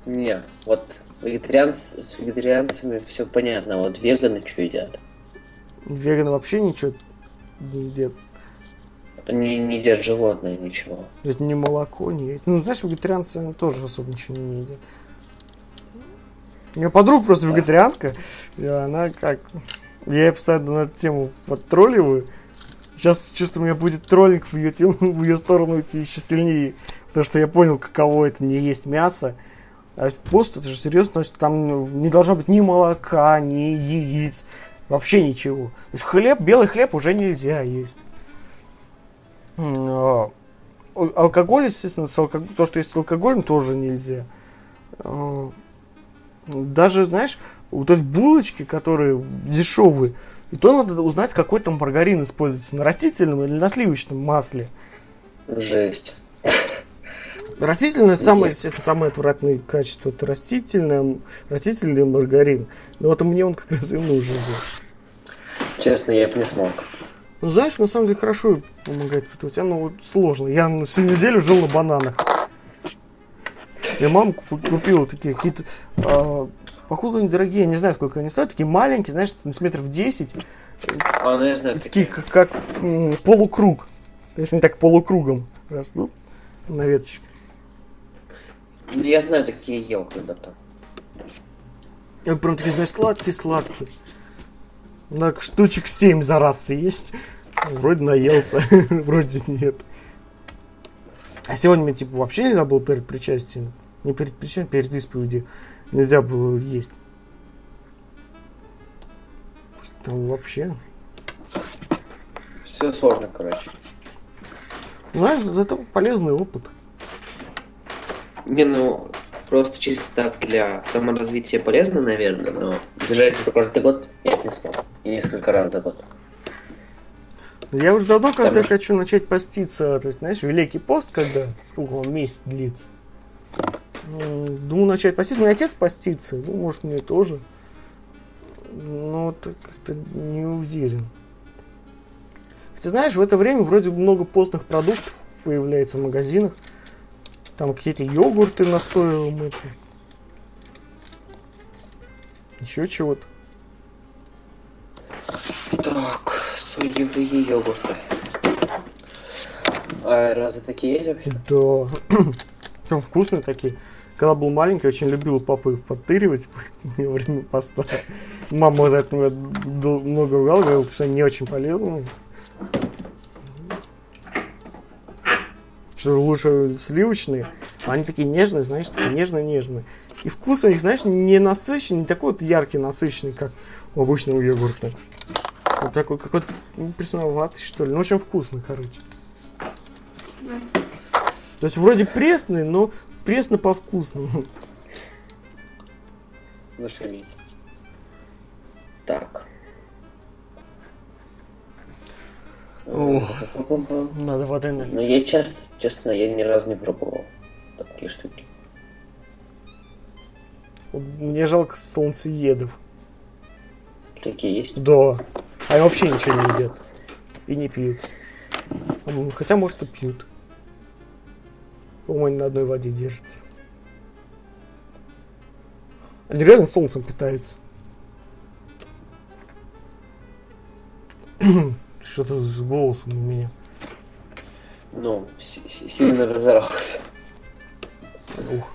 Не, вот вегетарианцы, с вегетарианцами все понятно, а вот веганы что едят? Веганы вообще ничего не едят. Они не едят животное, ничего. Это не молоко, не яйца. Ну, знаешь, вегетарианцы тоже особо ничего не едят. У меня подруга просто вегетарианка, и она как... Я ей постоянно на эту тему подтролливаю. Сейчас чувствую, у меня будет троллинг в ее, тему, в ее сторону идти еще сильнее. Потому что я понял, каково это не есть мясо. А пост это же серьезно, там не должно быть ни молока, ни яиц, вообще ничего. То есть хлеб, белый хлеб уже нельзя есть. А, алкоголь, естественно, алког... то, что есть с алкоголем, тоже нельзя. А, даже, знаешь, вот эти булочки, которые дешевые, и то надо узнать, какой там маргарин используется, на растительном или на сливочном масле. Жесть. Растительное самое, естественно, самое отвратное качество это растительное, растительный маргарин. Но вот мне он как раз и нужен был. Честно, я бы не смог. Ну, знаешь, на самом деле хорошо помогает испытывать. Оно вот сложно. Я на всю неделю жил на бананах. Я мама купила такие какие-то, э, походу, недорогие, я не знаю, сколько они стоят, такие маленькие, знаешь, сантиметров 10. А, ну я знаю. И такие, как, как м, полукруг. То есть они так полукругом растут на веточке. Ну, я знаю, такие ел когда-то. Я прям такие, знаешь, сладкие-сладкие. Так, штучек 7 за раз съесть. Вроде наелся, вроде нет. А сегодня мне типа вообще нельзя было перед причастием. Не перед причастием, перед исповедью. Нельзя было есть. Там вообще. Все сложно, короче. Знаешь, это полезный опыт. Не, ну, просто чисто так для саморазвития полезно, наверное, но держать каждый год я не смог. И несколько раз за год. Я уже давно, когда Там... хочу начать поститься, то есть, знаешь, Великий пост, когда, сколько он месяц длится. Думаю, начать поститься. Мой отец постится, ну, может, мне тоже. Но как-то не уверен. Хотя, знаешь, в это время вроде много постных продуктов появляется в магазинах. Там какие-то йогурты на соевом этом. Еще чего-то. Так, соевые йогурты. А разве такие есть вообще? Да. Прям вкусные такие. Когда был маленький, очень любил папы подтыривать во время поста. Мама за это много ругала, говорила, что они не очень полезные. Что лучше сливочные, а они такие нежные, знаешь, такие нежно-нежные. И вкус у них, знаешь, не насыщенный, не такой вот яркий, насыщенный, как у обычного йогурта. Вот такой какой-то пресноватый, что ли. Ну, очень вкусный, короче. То есть вроде пресный, но пресно по вкусному. Зашибись. Так. О, надо воды налить. Ну, я честно, честно, я ни разу не пробовал такие штуки. Мне жалко солнцеедов. Такие есть? Да. Они вообще ничего не едят. И не пьют. Хотя, может, и пьют. По-моему, они на одной воде держатся. Они реально солнцем питаются. Что-то с голосом у меня. Ну, сильно разорался. Ух.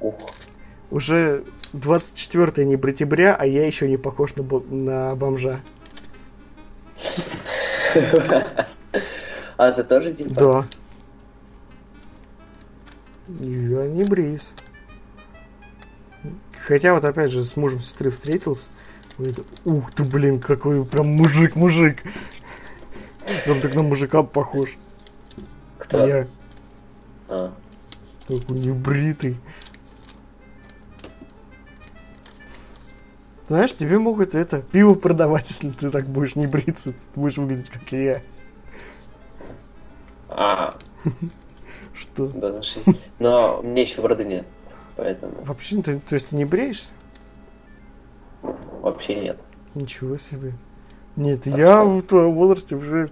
Ух. Уже 24 не бритебря, а я еще не похож на, на бомжа. А ты тоже типа? Да. Я не бреюсь. Хотя вот опять же с мужем сестры встретился. Ух ты, блин, какой прям мужик-мужик. Прям так на мужика похож. Кто? Я. А. Такой небритый. Знаешь, тебе могут это пиво продавать, если ты так будешь не бриться, будешь выглядеть как я. А. Что? Да, наши. Но мне еще бороды нет, поэтому. Вообще, ты, то есть ты не бреешься? Вообще нет. Ничего себе. Нет, а я что? в твоем возрасте уже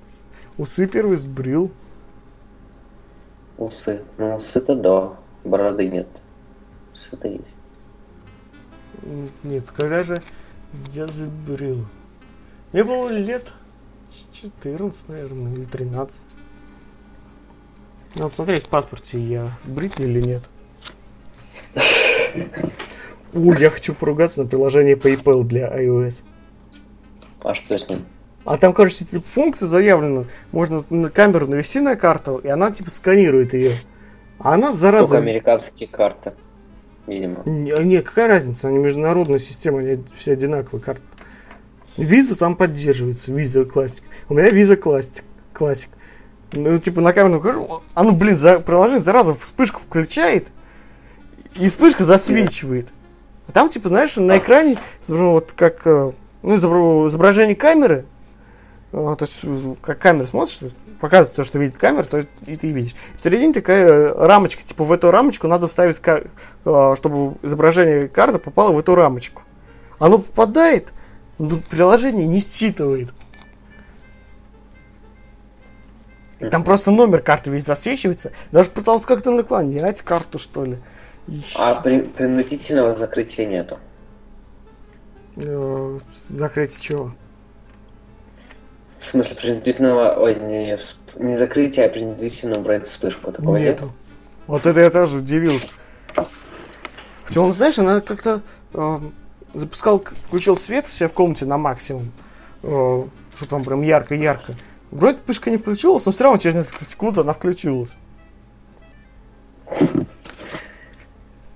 усы первый сбрил. Усы. Ну, усы-то да. Бороды нет. Усы-то есть. Нет, когда же я забрил? Мне было лет 14, наверное, или 13. Ну, вот смотри, в паспорте я бритый или нет. Ой, я хочу поругаться на приложение PayPal для iOS. А что с ним? А там, короче, функция заявлена. Можно на камеру навести на карту, и она, типа, сканирует ее. А она, зараза... Только американские карты, видимо. Не, не, какая разница? Они международная система, они все одинаковые карты. Виза там поддерживается, виза классик. У меня виза классик. классик. Ну, типа, на камеру хожу, а ну, блин, за, приложение, зараза, вспышку включает, и вспышка засвечивает. А там, типа, знаешь, на экране, вот как, э, ну, изображение камеры, э, то есть, как камера смотришь, показывает то, что видит камера, то и ты видишь. В середине такая э, рамочка, типа, в эту рамочку надо вставить, чтобы изображение карты попало в эту рамочку. Оно попадает, но приложение не считывает. И там просто номер карты весь засвечивается. Даже пытался как-то наклонять карту, что ли. А при, принудительного закрытия нету. Э, закрытие чего? В смысле принудительного, ой, не, не закрытия, а принудительного убрать вспышку. Такого Нету. Нет? Вот это я тоже удивился. Хотя он, знаешь, она как-то э, запускал, включил свет все в комнате на максимум. Э, что там прям ярко-ярко. Вроде вспышка не включилась, но все равно через несколько секунд она включилась.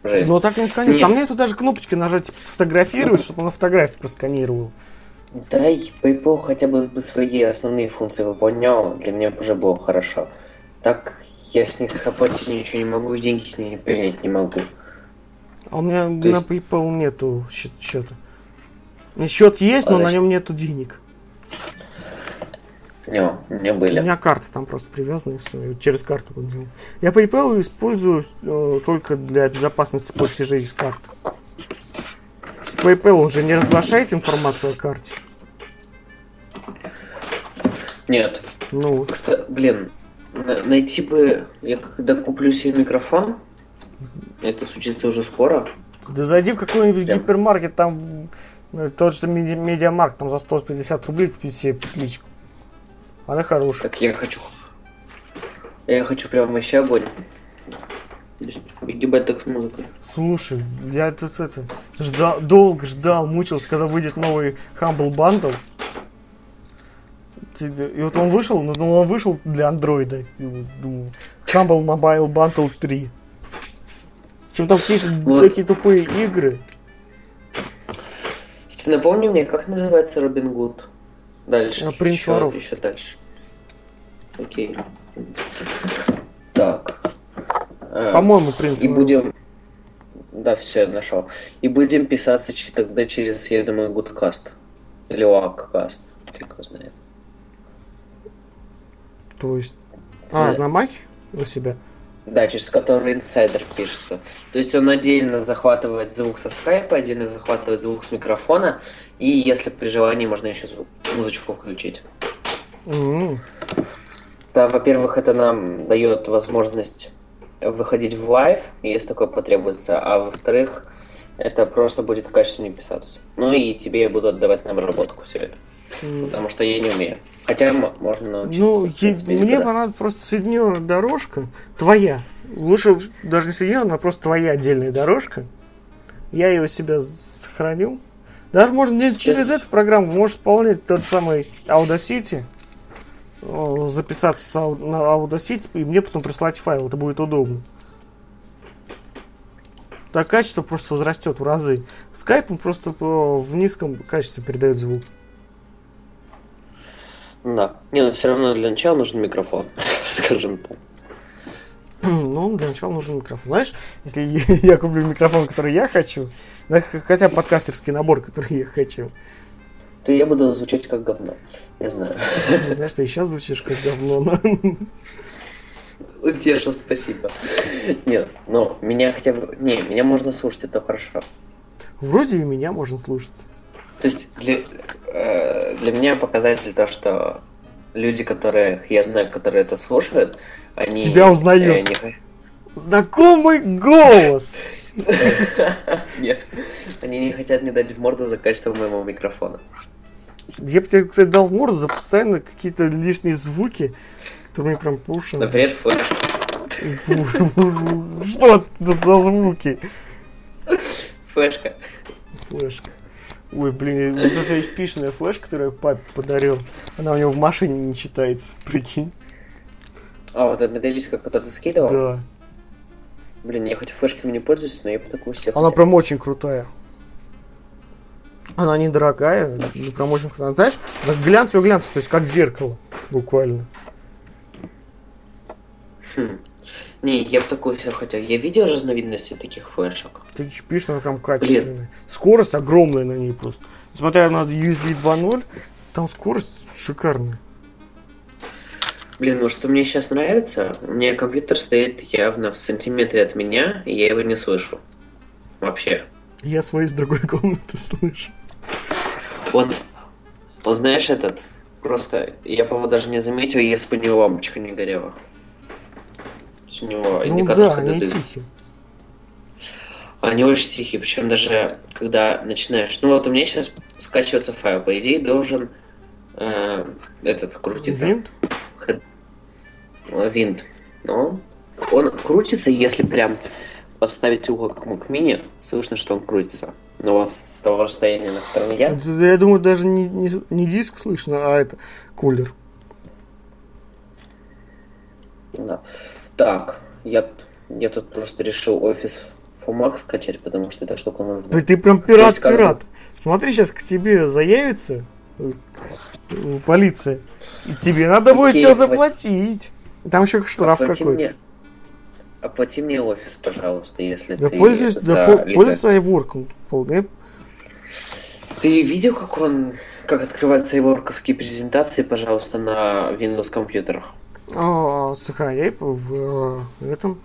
Жесть. Но так не сканирует. Там нету даже кнопочки нажать, типа, сфотографировать, чтобы она фотографию просканировал. Дай PayPal хотя бы свои основные функции выполнял, для меня уже было хорошо. Так я с них оплатить ничего не могу, деньги с ними принять не могу. А у меня То на есть... PayPal нету счета. Счет есть, а но на нем нету денег. Не, не были. У меня карта там просто привязана, и все, через карту делал. Я PayPal использую э, только для безопасности платежей из карты. PayPal он же не разглашает информацию о карте. Нет. Ну. Кстати, блин, найти бы, я когда куплю себе микрофон, это случится уже скоро. Да зайди в какой-нибудь Прям. гипермаркет, там э, тот же медиамарк, там за 150 рублей купить себе петличку. Она хорошая. Так я хочу. Я хочу прям вообще огонь. Ебать так с музыкой. Слушай, я тут это ждал, долго ждал, мучился, когда выйдет новый Humble Bundle. И вот он вышел, но ну, он вышел для андроида. Думаю, Humble Mobile Bundle 3. Чем там какие-то вот. такие тупые игры. Напомни мне, как называется Робин Гуд? Дальше. А, принц еще, воров. Еще дальше. Окей. Так. Э, По-моему, принц И будем... Да, все, я нашел. И будем писаться тогда через, я думаю, Гудкаст. Или Уаккаст. Фиг его знает. То есть... А, да. на Маке у себя? Да, через который инсайдер пишется. То есть он отдельно захватывает звук со скайпа, отдельно захватывает звук с микрофона, и если при желании можно еще звук, музычку включить. Mm-hmm. Да, во-первых, это нам дает возможность выходить в live, если такое потребуется, а во-вторых, это просто будет качественнее писаться. Ну и тебе я буду отдавать на обработку все это. Потому что я не умею. Хотя можно научиться. Ну, принципе, мне понадобится просто соединенная дорожка, твоя. Лучше даже не соединенная, а просто твоя отдельная дорожка. Я ее себя сохраню. Даже можно не через эту программу, можешь исполнять тот самый Audacity, записаться на Audacity, и мне потом прислать файл, это будет удобно. Так качество просто возрастет в разы. Он просто в низком качестве передает звук. Да. Не, но все равно для начала нужен микрофон, скажем так. Ну, для начала нужен микрофон. Знаешь, если я куплю микрофон, который я хочу, хотя подкастерский набор, который я хочу, то я буду звучать как говно. Я знаю. Ну, знаешь, ты и сейчас звучишь как говно. Но... Утешил, спасибо. Нет, ну, меня хотя бы... Не, меня можно слушать, это хорошо. Вроде и меня можно слушать. То есть для, э, для меня показатель то, что люди, которые я знаю, которые это слушают, они... Тебя узнают. Э, не... Знакомый голос! Нет, они не хотят мне дать в морду за качество моего микрофона. Я бы тебе, кстати, дал в морду за постоянно какие-то лишние звуки, которые мне прям пушат. Например, флеш. Что это за звуки? Флешка. Флешка. Ой, блин, вот эта HP-шная флешка, которую я папе подарил, она у него в машине не читается, прикинь. А, вот эта металлическая, которую ты скидывал? Да. Блин, я хоть флешками не пользуюсь, но я по такую себе Она хотел. прям очень крутая. Она недорогая, но прям очень крутая. Знаешь, как глянцево глянцево, то есть как зеркало, буквально. Хм. Не, я бы такую себе хотел. Я видел разновидности таких флешек. Ты HP, она прям качественная. Скорость огромная на ней просто. Несмотря на USB 2.0, там скорость шикарная. Блин, ну что мне сейчас нравится, у меня компьютер стоит явно в сантиметре от меня, и я его не слышу. Вообще. Я свои с другой комнаты слышу. Он, он знаешь, этот, просто, я, по-моему, даже не заметил, если бы него лампочка не горела. Есть У него Ну индикатор, да, когда они ты- тихие. Они очень тихие, причем даже когда начинаешь... Ну вот у меня сейчас скачивается файл, по идее должен э, этот крутиться. Винт? Винт. Но он крутится, если прям поставить угол к, мини, слышно, что он крутится. Но вот с того расстояния, на котором я... Я думаю, даже не, не, не диск слышно, а это кулер. Да. Так, я, я тут просто решил офис Фомак скачать, потому что эта штука нужна. Ты, ты прям пират-пират. Смотри, сейчас к тебе заявится э, полиция. И тебе надо будет Окей, все давай. заплатить. Там еще штраф Оплати какой-то. мне, оплати мне офис, пожалуйста, если Да ты пользуюсь, за да, по- либо- пользуюсь iWork. Вполне. Ты видел, как он, как открываются iWork'овские презентации, пожалуйста, на Windows компьютерах? А, сохраняй в этом.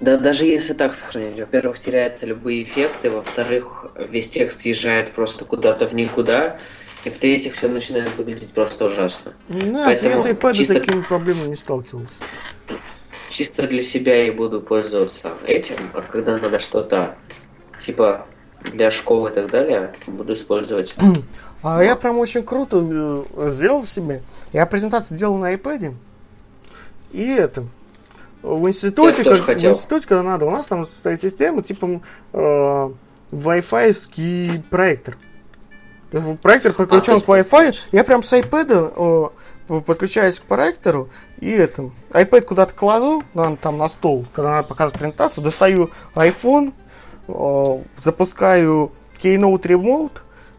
Да, даже если так сохранить, во-первых, теряются любые эффекты, во-вторых, весь текст езжает просто куда-то в никуда, и в-третьих, все начинает выглядеть просто ужасно. Ну, Поэтому с iPad чисто- такими проблемами не сталкивался. Чисто для себя я буду пользоваться этим, а когда надо что-то типа для школы и так далее, буду использовать. А я прям очень круто э, сделал себе. Я презентацию делал на iPad. И это. В институте, как- в институте, когда надо, у нас там стоит система, типа э, Wi-Fi проектор. Проектор подключен А, к Wi-Fi. Я прям с iPad э, подключаюсь к проектору и это. iPad куда-то кладу, на- там на стол, когда надо показывать презентацию, достаю iPhone, э, запускаю Keynote Remote,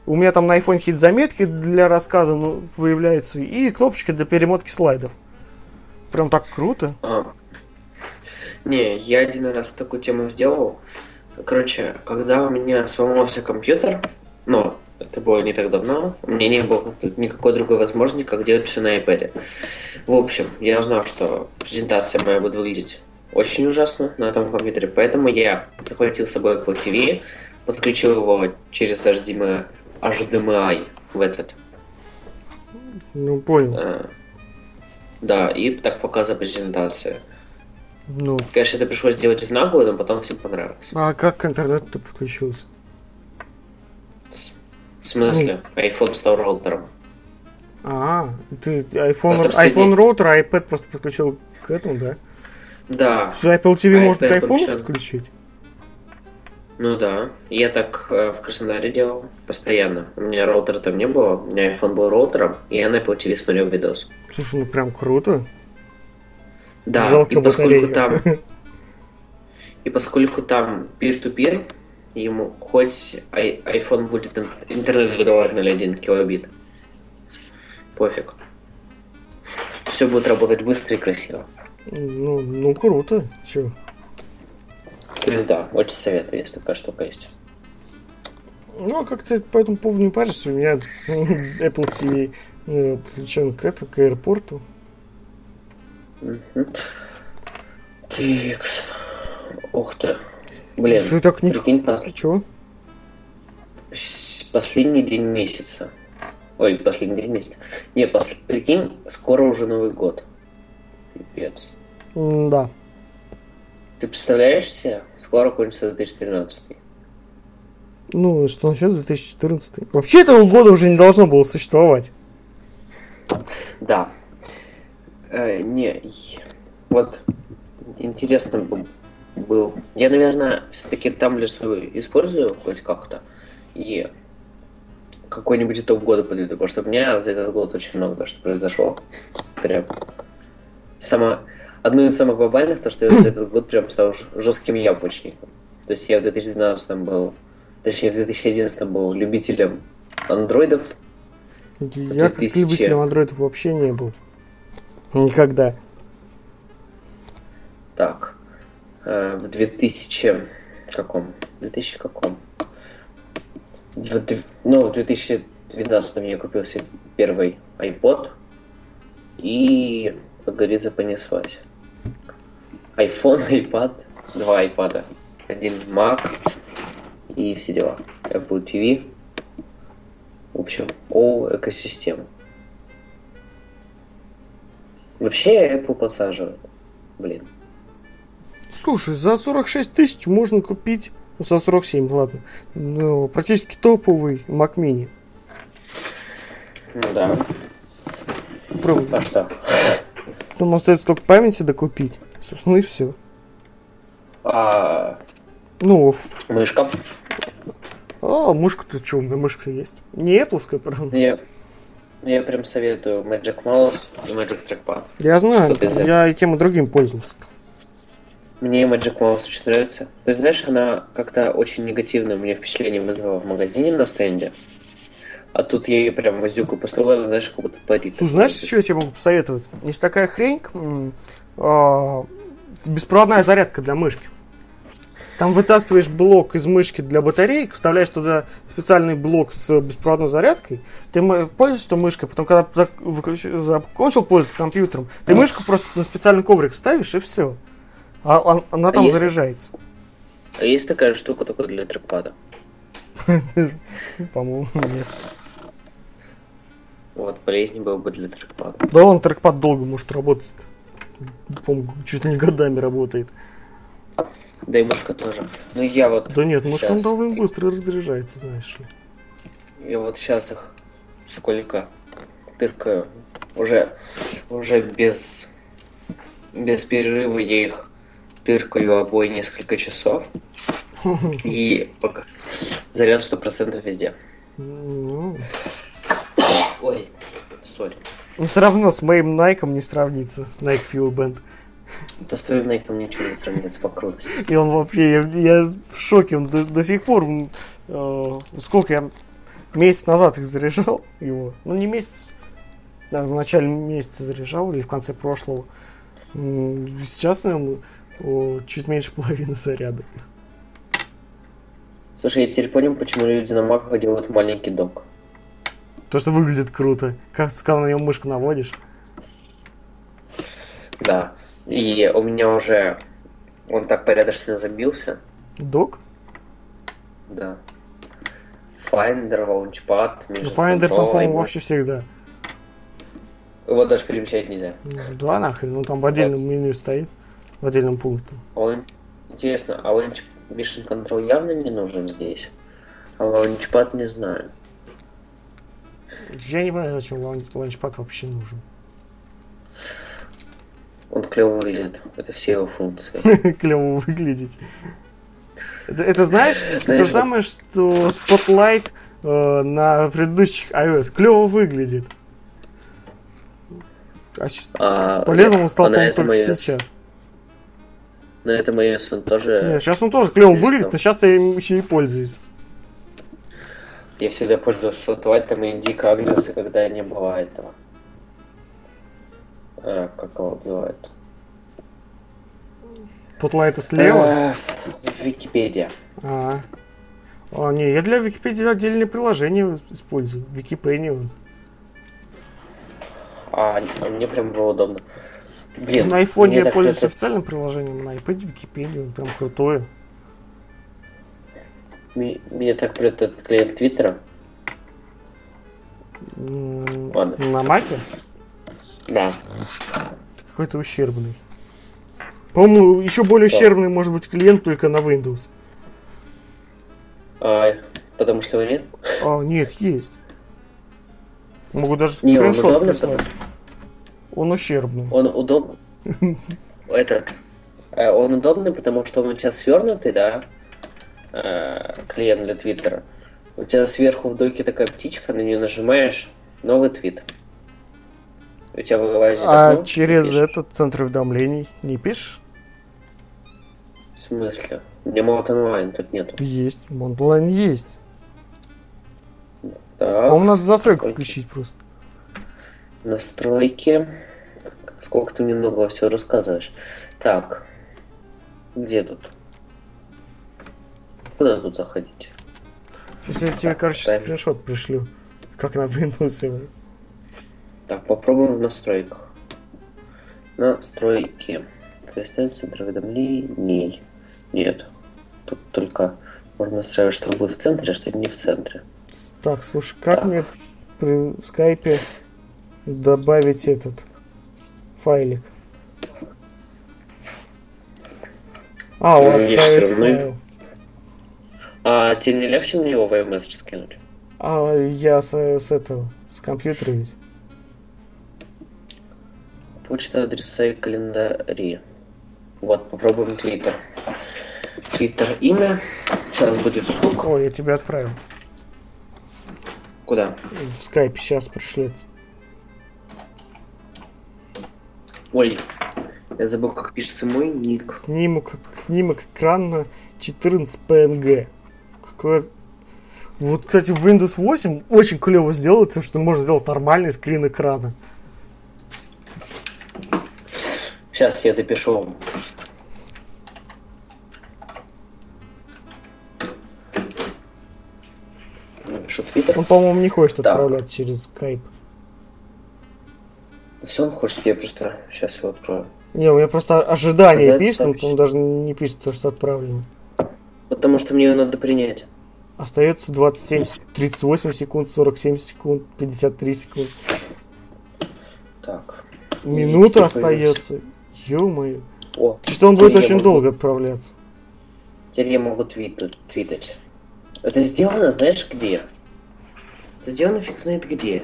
у меня там на iPhone какие-то заметки для рассказа ну, появляются и кнопочки для перемотки слайдов. Прям так круто. А. Не, я один раз такую тему сделал. Короче, когда у меня сломался компьютер, ну, это было не так давно, у меня не было никакой другой возможности, как делать все на iPad. В общем, я знал, что презентация моя будет выглядеть очень ужасно на этом компьютере, поэтому я захватил с собой Apple TV, подключил его через HDMI, HDMI в этот Ну, понял. э, да, и так показывал презентацию. Ну, Конечно, это пришлось делать в наглую, но потом всем понравилось. а как к интернету подключился? В смысле? iPhone стал роутером. А, ты iPhone, все iPhone роутер, а iPad просто подключил к этому, да? Да, Что Apple TV А может к iPhone подключен. подключить? Ну да. Я так э, в Краснодаре делал постоянно. У меня роутера там не было, у меня iPhone был роутером, и я на Apple TV смотрел видос. Слушай, ну прям круто. Да, Жалко и поскольку там... И поскольку там peer-to-peer, ему хоть ай- iPhone будет ин- интернет выдавать 0,1 килобит. Пофиг. Все будет работать быстро и красиво. Ну, ну круто. Че? То есть да, очень советую, если такая штука есть. Ну, а как-то по этому поводу не паришься. У меня Apple TV э, подключен к, это, к аэропорту. Тикс. Ух ты. Блин, Что так не... прикинь, пос- Чего? последний день месяца. Ой, последний день месяца. Не, пос- прикинь, скоро уже Новый год. Пипец. Да. Ты представляешь себе? Скоро кончится 2013. Ну, что насчет 2014? Вообще этого года уже не должно было существовать. Да. Э, не, вот интересно бы был. Я, наверное, все-таки там свою использую хоть как-то. И какой-нибудь итог года подведу, потому что у меня за этот год очень много что произошло. Прям. Само... Одно из самых глобальных, то, что я за этот год прям стал жестким яблочником. То есть я в 2012 был, точнее в 2011 был любителем андроидов. Я 2000... как любителем андроидов вообще не был. Никогда. Так. Э, в 2000 каком? 2000 каком? В, ну, в 2012 я купил себе первый iPod. И, как говорится, понеслась. iPhone, iPad, два iPad, один Mac и все дела. Apple TV. В общем, all экосистема. Вообще Apple подсаживает. Блин. Слушай, за 46 тысяч можно купить, ну, за 47, ладно, ну, практически топовый Mac Mini. Ну да. Правда. А что? Там остается только памяти докупить. Собственно, и все. А... Ну, мышка. А, мышка-то что, у меня мышка есть. Не Apple, правда. Я, я прям советую Magic Mouse и Magic Trackpad. Я знаю, я и тем и другим пользовался. Мне Magic Mouse очень нравится. Ты знаешь, она как-то очень негативное меня впечатление вызвала в магазине на стенде. А тут я ее прям воздюку поставила, знаешь, как будто парит. Слушай, знаешь, что я тебе могу посоветовать? Есть такая хрень, э, беспроводная зарядка для мышки. Там вытаскиваешь блок из мышки для батареек, вставляешь туда специальный блок с беспроводной зарядкой. Ты пользуешься мышкой, потом, когда закончил пользоваться компьютером, ты мышку просто на специальный коврик ставишь и все. А он, она там а заряжается. А есть такая штука только для трекпада? По-моему, нет. Вот, полезнее было бы для трекпада. Да он трекпад долго может работать. Чуть ли не годами работает. Да и мышка тоже. Ну я вот... Да нет, мышка он довольно быстро разряжается, знаешь ли. Я вот сейчас их сколько тыркаю. Уже, уже без, без перерыва я их тыркаю обои несколько часов. И пока заряд процентов везде. Ну. Ой, сори. Но все равно с моим Найком не сравнится, с Nike Fuel Band. Да с твоим Найком ничего не сравнится по крутости. И он вообще, я, я в шоке, он до, до сих пор, э, сколько я месяц назад их заряжал его, ну не месяц, да, в начале месяца заряжал или в конце прошлого. Сейчас, наверное, о, чуть меньше половины заряда. Слушай, я теперь понял, почему люди на маках делают маленький док. То, что выглядит круто. Как ты сказал, на него мышку наводишь. Да. И у меня уже он так порядочно забился. Док? Да. Finder, Launchpad, ну, Finder там, по-моему, вообще всегда. Его даже перемещать нельзя. Да, нахрен, ну там в отдельном вот. меню стоит в отдельном пункте. Он, интересно, а Launch Mission Control явно не нужен здесь? А Launchpad не знаю. Я не понимаю, зачем Launchpad вообще нужен. Он клево выглядит. Это все его функции. клево выглядеть. Это, это знаешь, знаешь, то же самое, что Spotlight э, на предыдущих iOS клево выглядит. А, а полезным он стал, а по-моему, только сейчас. На этом iOS он тоже... Нет, сейчас он тоже клево выглядит, но сейчас я им еще и пользуюсь. Я всегда пользовался там и дико агрился, когда не было этого. А, как его называют? Spotlight слева? Э, Википедия. А, а, не, я для Википедии отдельное приложение использую. Википедия. А, мне прям было удобно. Блин, на iPhone я пользуюсь это... официальным приложением, на iPad Википедию, прям крутое. Мне так прет этот клиент Твиттера. Ладно. На Маке? Да. Какой-то ущербный. По-моему, еще более ущербный может быть клиент только на Windows. А, потому что его нет? А, нет, есть. Могу даже скриншот прислать. Он ущербный. Он удобный. Этот. Э, Он удобный, потому что он тебя свернутый, да, э, клиент для Твиттера. У тебя сверху в доке такая птичка, на нее нажимаешь, новый твит. У тебя вылазит А окно, через этот центр уведомлений не пишешь? В смысле? У меня Malt онлайн тут нету. Есть, онлайн есть. Так, По-моему, надо настройку сколько? включить просто. Настройки. Сколько ты мне много всего рассказываешь. Так. Где тут? Куда тут заходить? Сейчас я тебе, короче, Ставим. скриншот пришлю. Как на Windows. его. Так, попробуем в настройках. Настройки. FaceTime, центр уведомлений. Нет. Тут только можно настраивать, что будет в центре, а что не в центре. Так, слушай, как Так. мне при скайпе добавить этот файлик? А, вот, Ну, равно. файл. А тебе не легче на него в iMessage скинуть? А я с, с этого, с компьютера ведь. Почта, адреса и календари. Вот, попробуем Твиттер. Твиттер имя. Сейчас будет звук. О, я тебе отправил. Куда? В скайпе сейчас пришлется. Ой, я забыл, как пишется мой ник. Снимок, снимок экрана 14 PNG. Вот, кстати, в Windows 8 очень клево сделано, тем, что можно сделать нормальный скрин экрана. Сейчас я допишу. Напишу Твиттер. Он, по-моему, не хочет Да. отправлять через скайп. Все он хочет, я просто сейчас его открою. Не, у меня просто ожидание пишет, он, по-моему, даже не пишет, то, что отправлено. Потому что мне его надо принять. Остается 27, сек- 38 секунд, 47 секунд, 53 секунд. Так. Минута остается. Ё-моё. О, Что он будет очень могу- долго отправляться. Теперь я могу твитать. твитать. Это сделано, знаешь, где? Это сделано фиг знает где.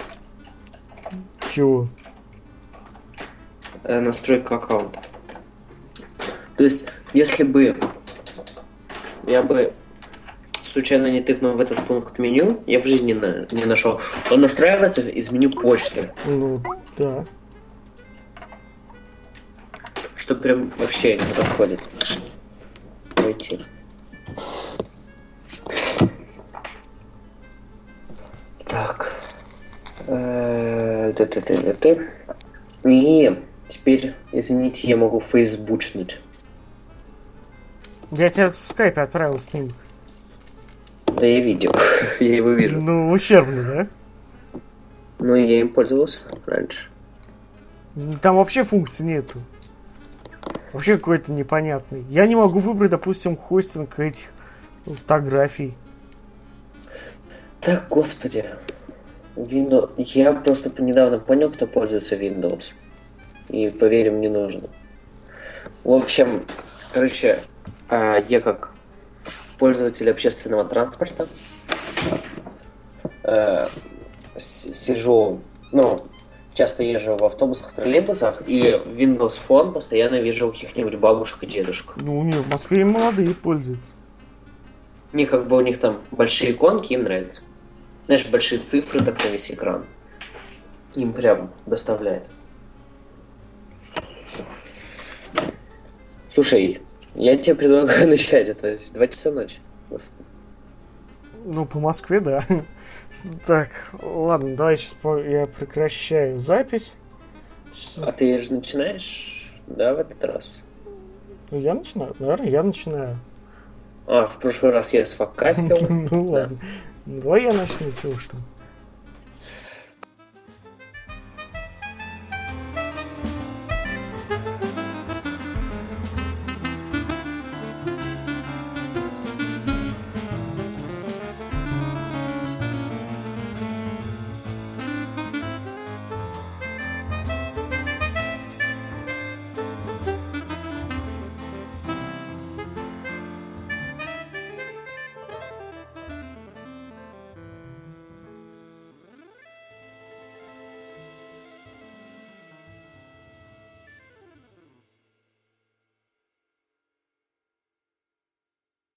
Чего? Э, настройка аккаунта. То есть, если бы я бы случайно не тыкнул в этот пункт меню, я в жизни на- не нашел. Он настраивается из меню почты, Ну, да. что прям вообще не подходит. Войти. Так. Э, т-т-т-т-т. И теперь, извините, я могу фейсбучнуть. Я тебе в скайпе отправил снимок. Да я видел, я его вижу. Ну, ущербно, да? Ну, я им пользовался раньше. Там вообще функции нету. Вообще какой-то непонятный. Я не могу выбрать, допустим, хостинг этих фотографий. Так, господи. Windows... Я просто недавно понял, кто пользуется Windows. И поверим, не нужно. В общем, короче, а, я как пользователь общественного транспорта э, сижу, ну, часто езжу в автобусах, троллейбусах, и Windows Phone постоянно вижу у каких-нибудь бабушек и дедушек. Ну, не, в Москве молодые пользуются. Не, как бы у них там большие иконки, им нравится. Знаешь, большие цифры так на весь экран. Им прям доставляет. Слушай, я тебе предлагаю начать, это 2 часа ночи. Ну, по Москве, да. Так, ладно, давай сейчас я прекращаю запись. А ты же начинаешь, да, в этот раз? Ну, я начинаю, наверное, я начинаю. А, в прошлый раз я сфакапил. Ну ладно. Давай я начну, чего уж там.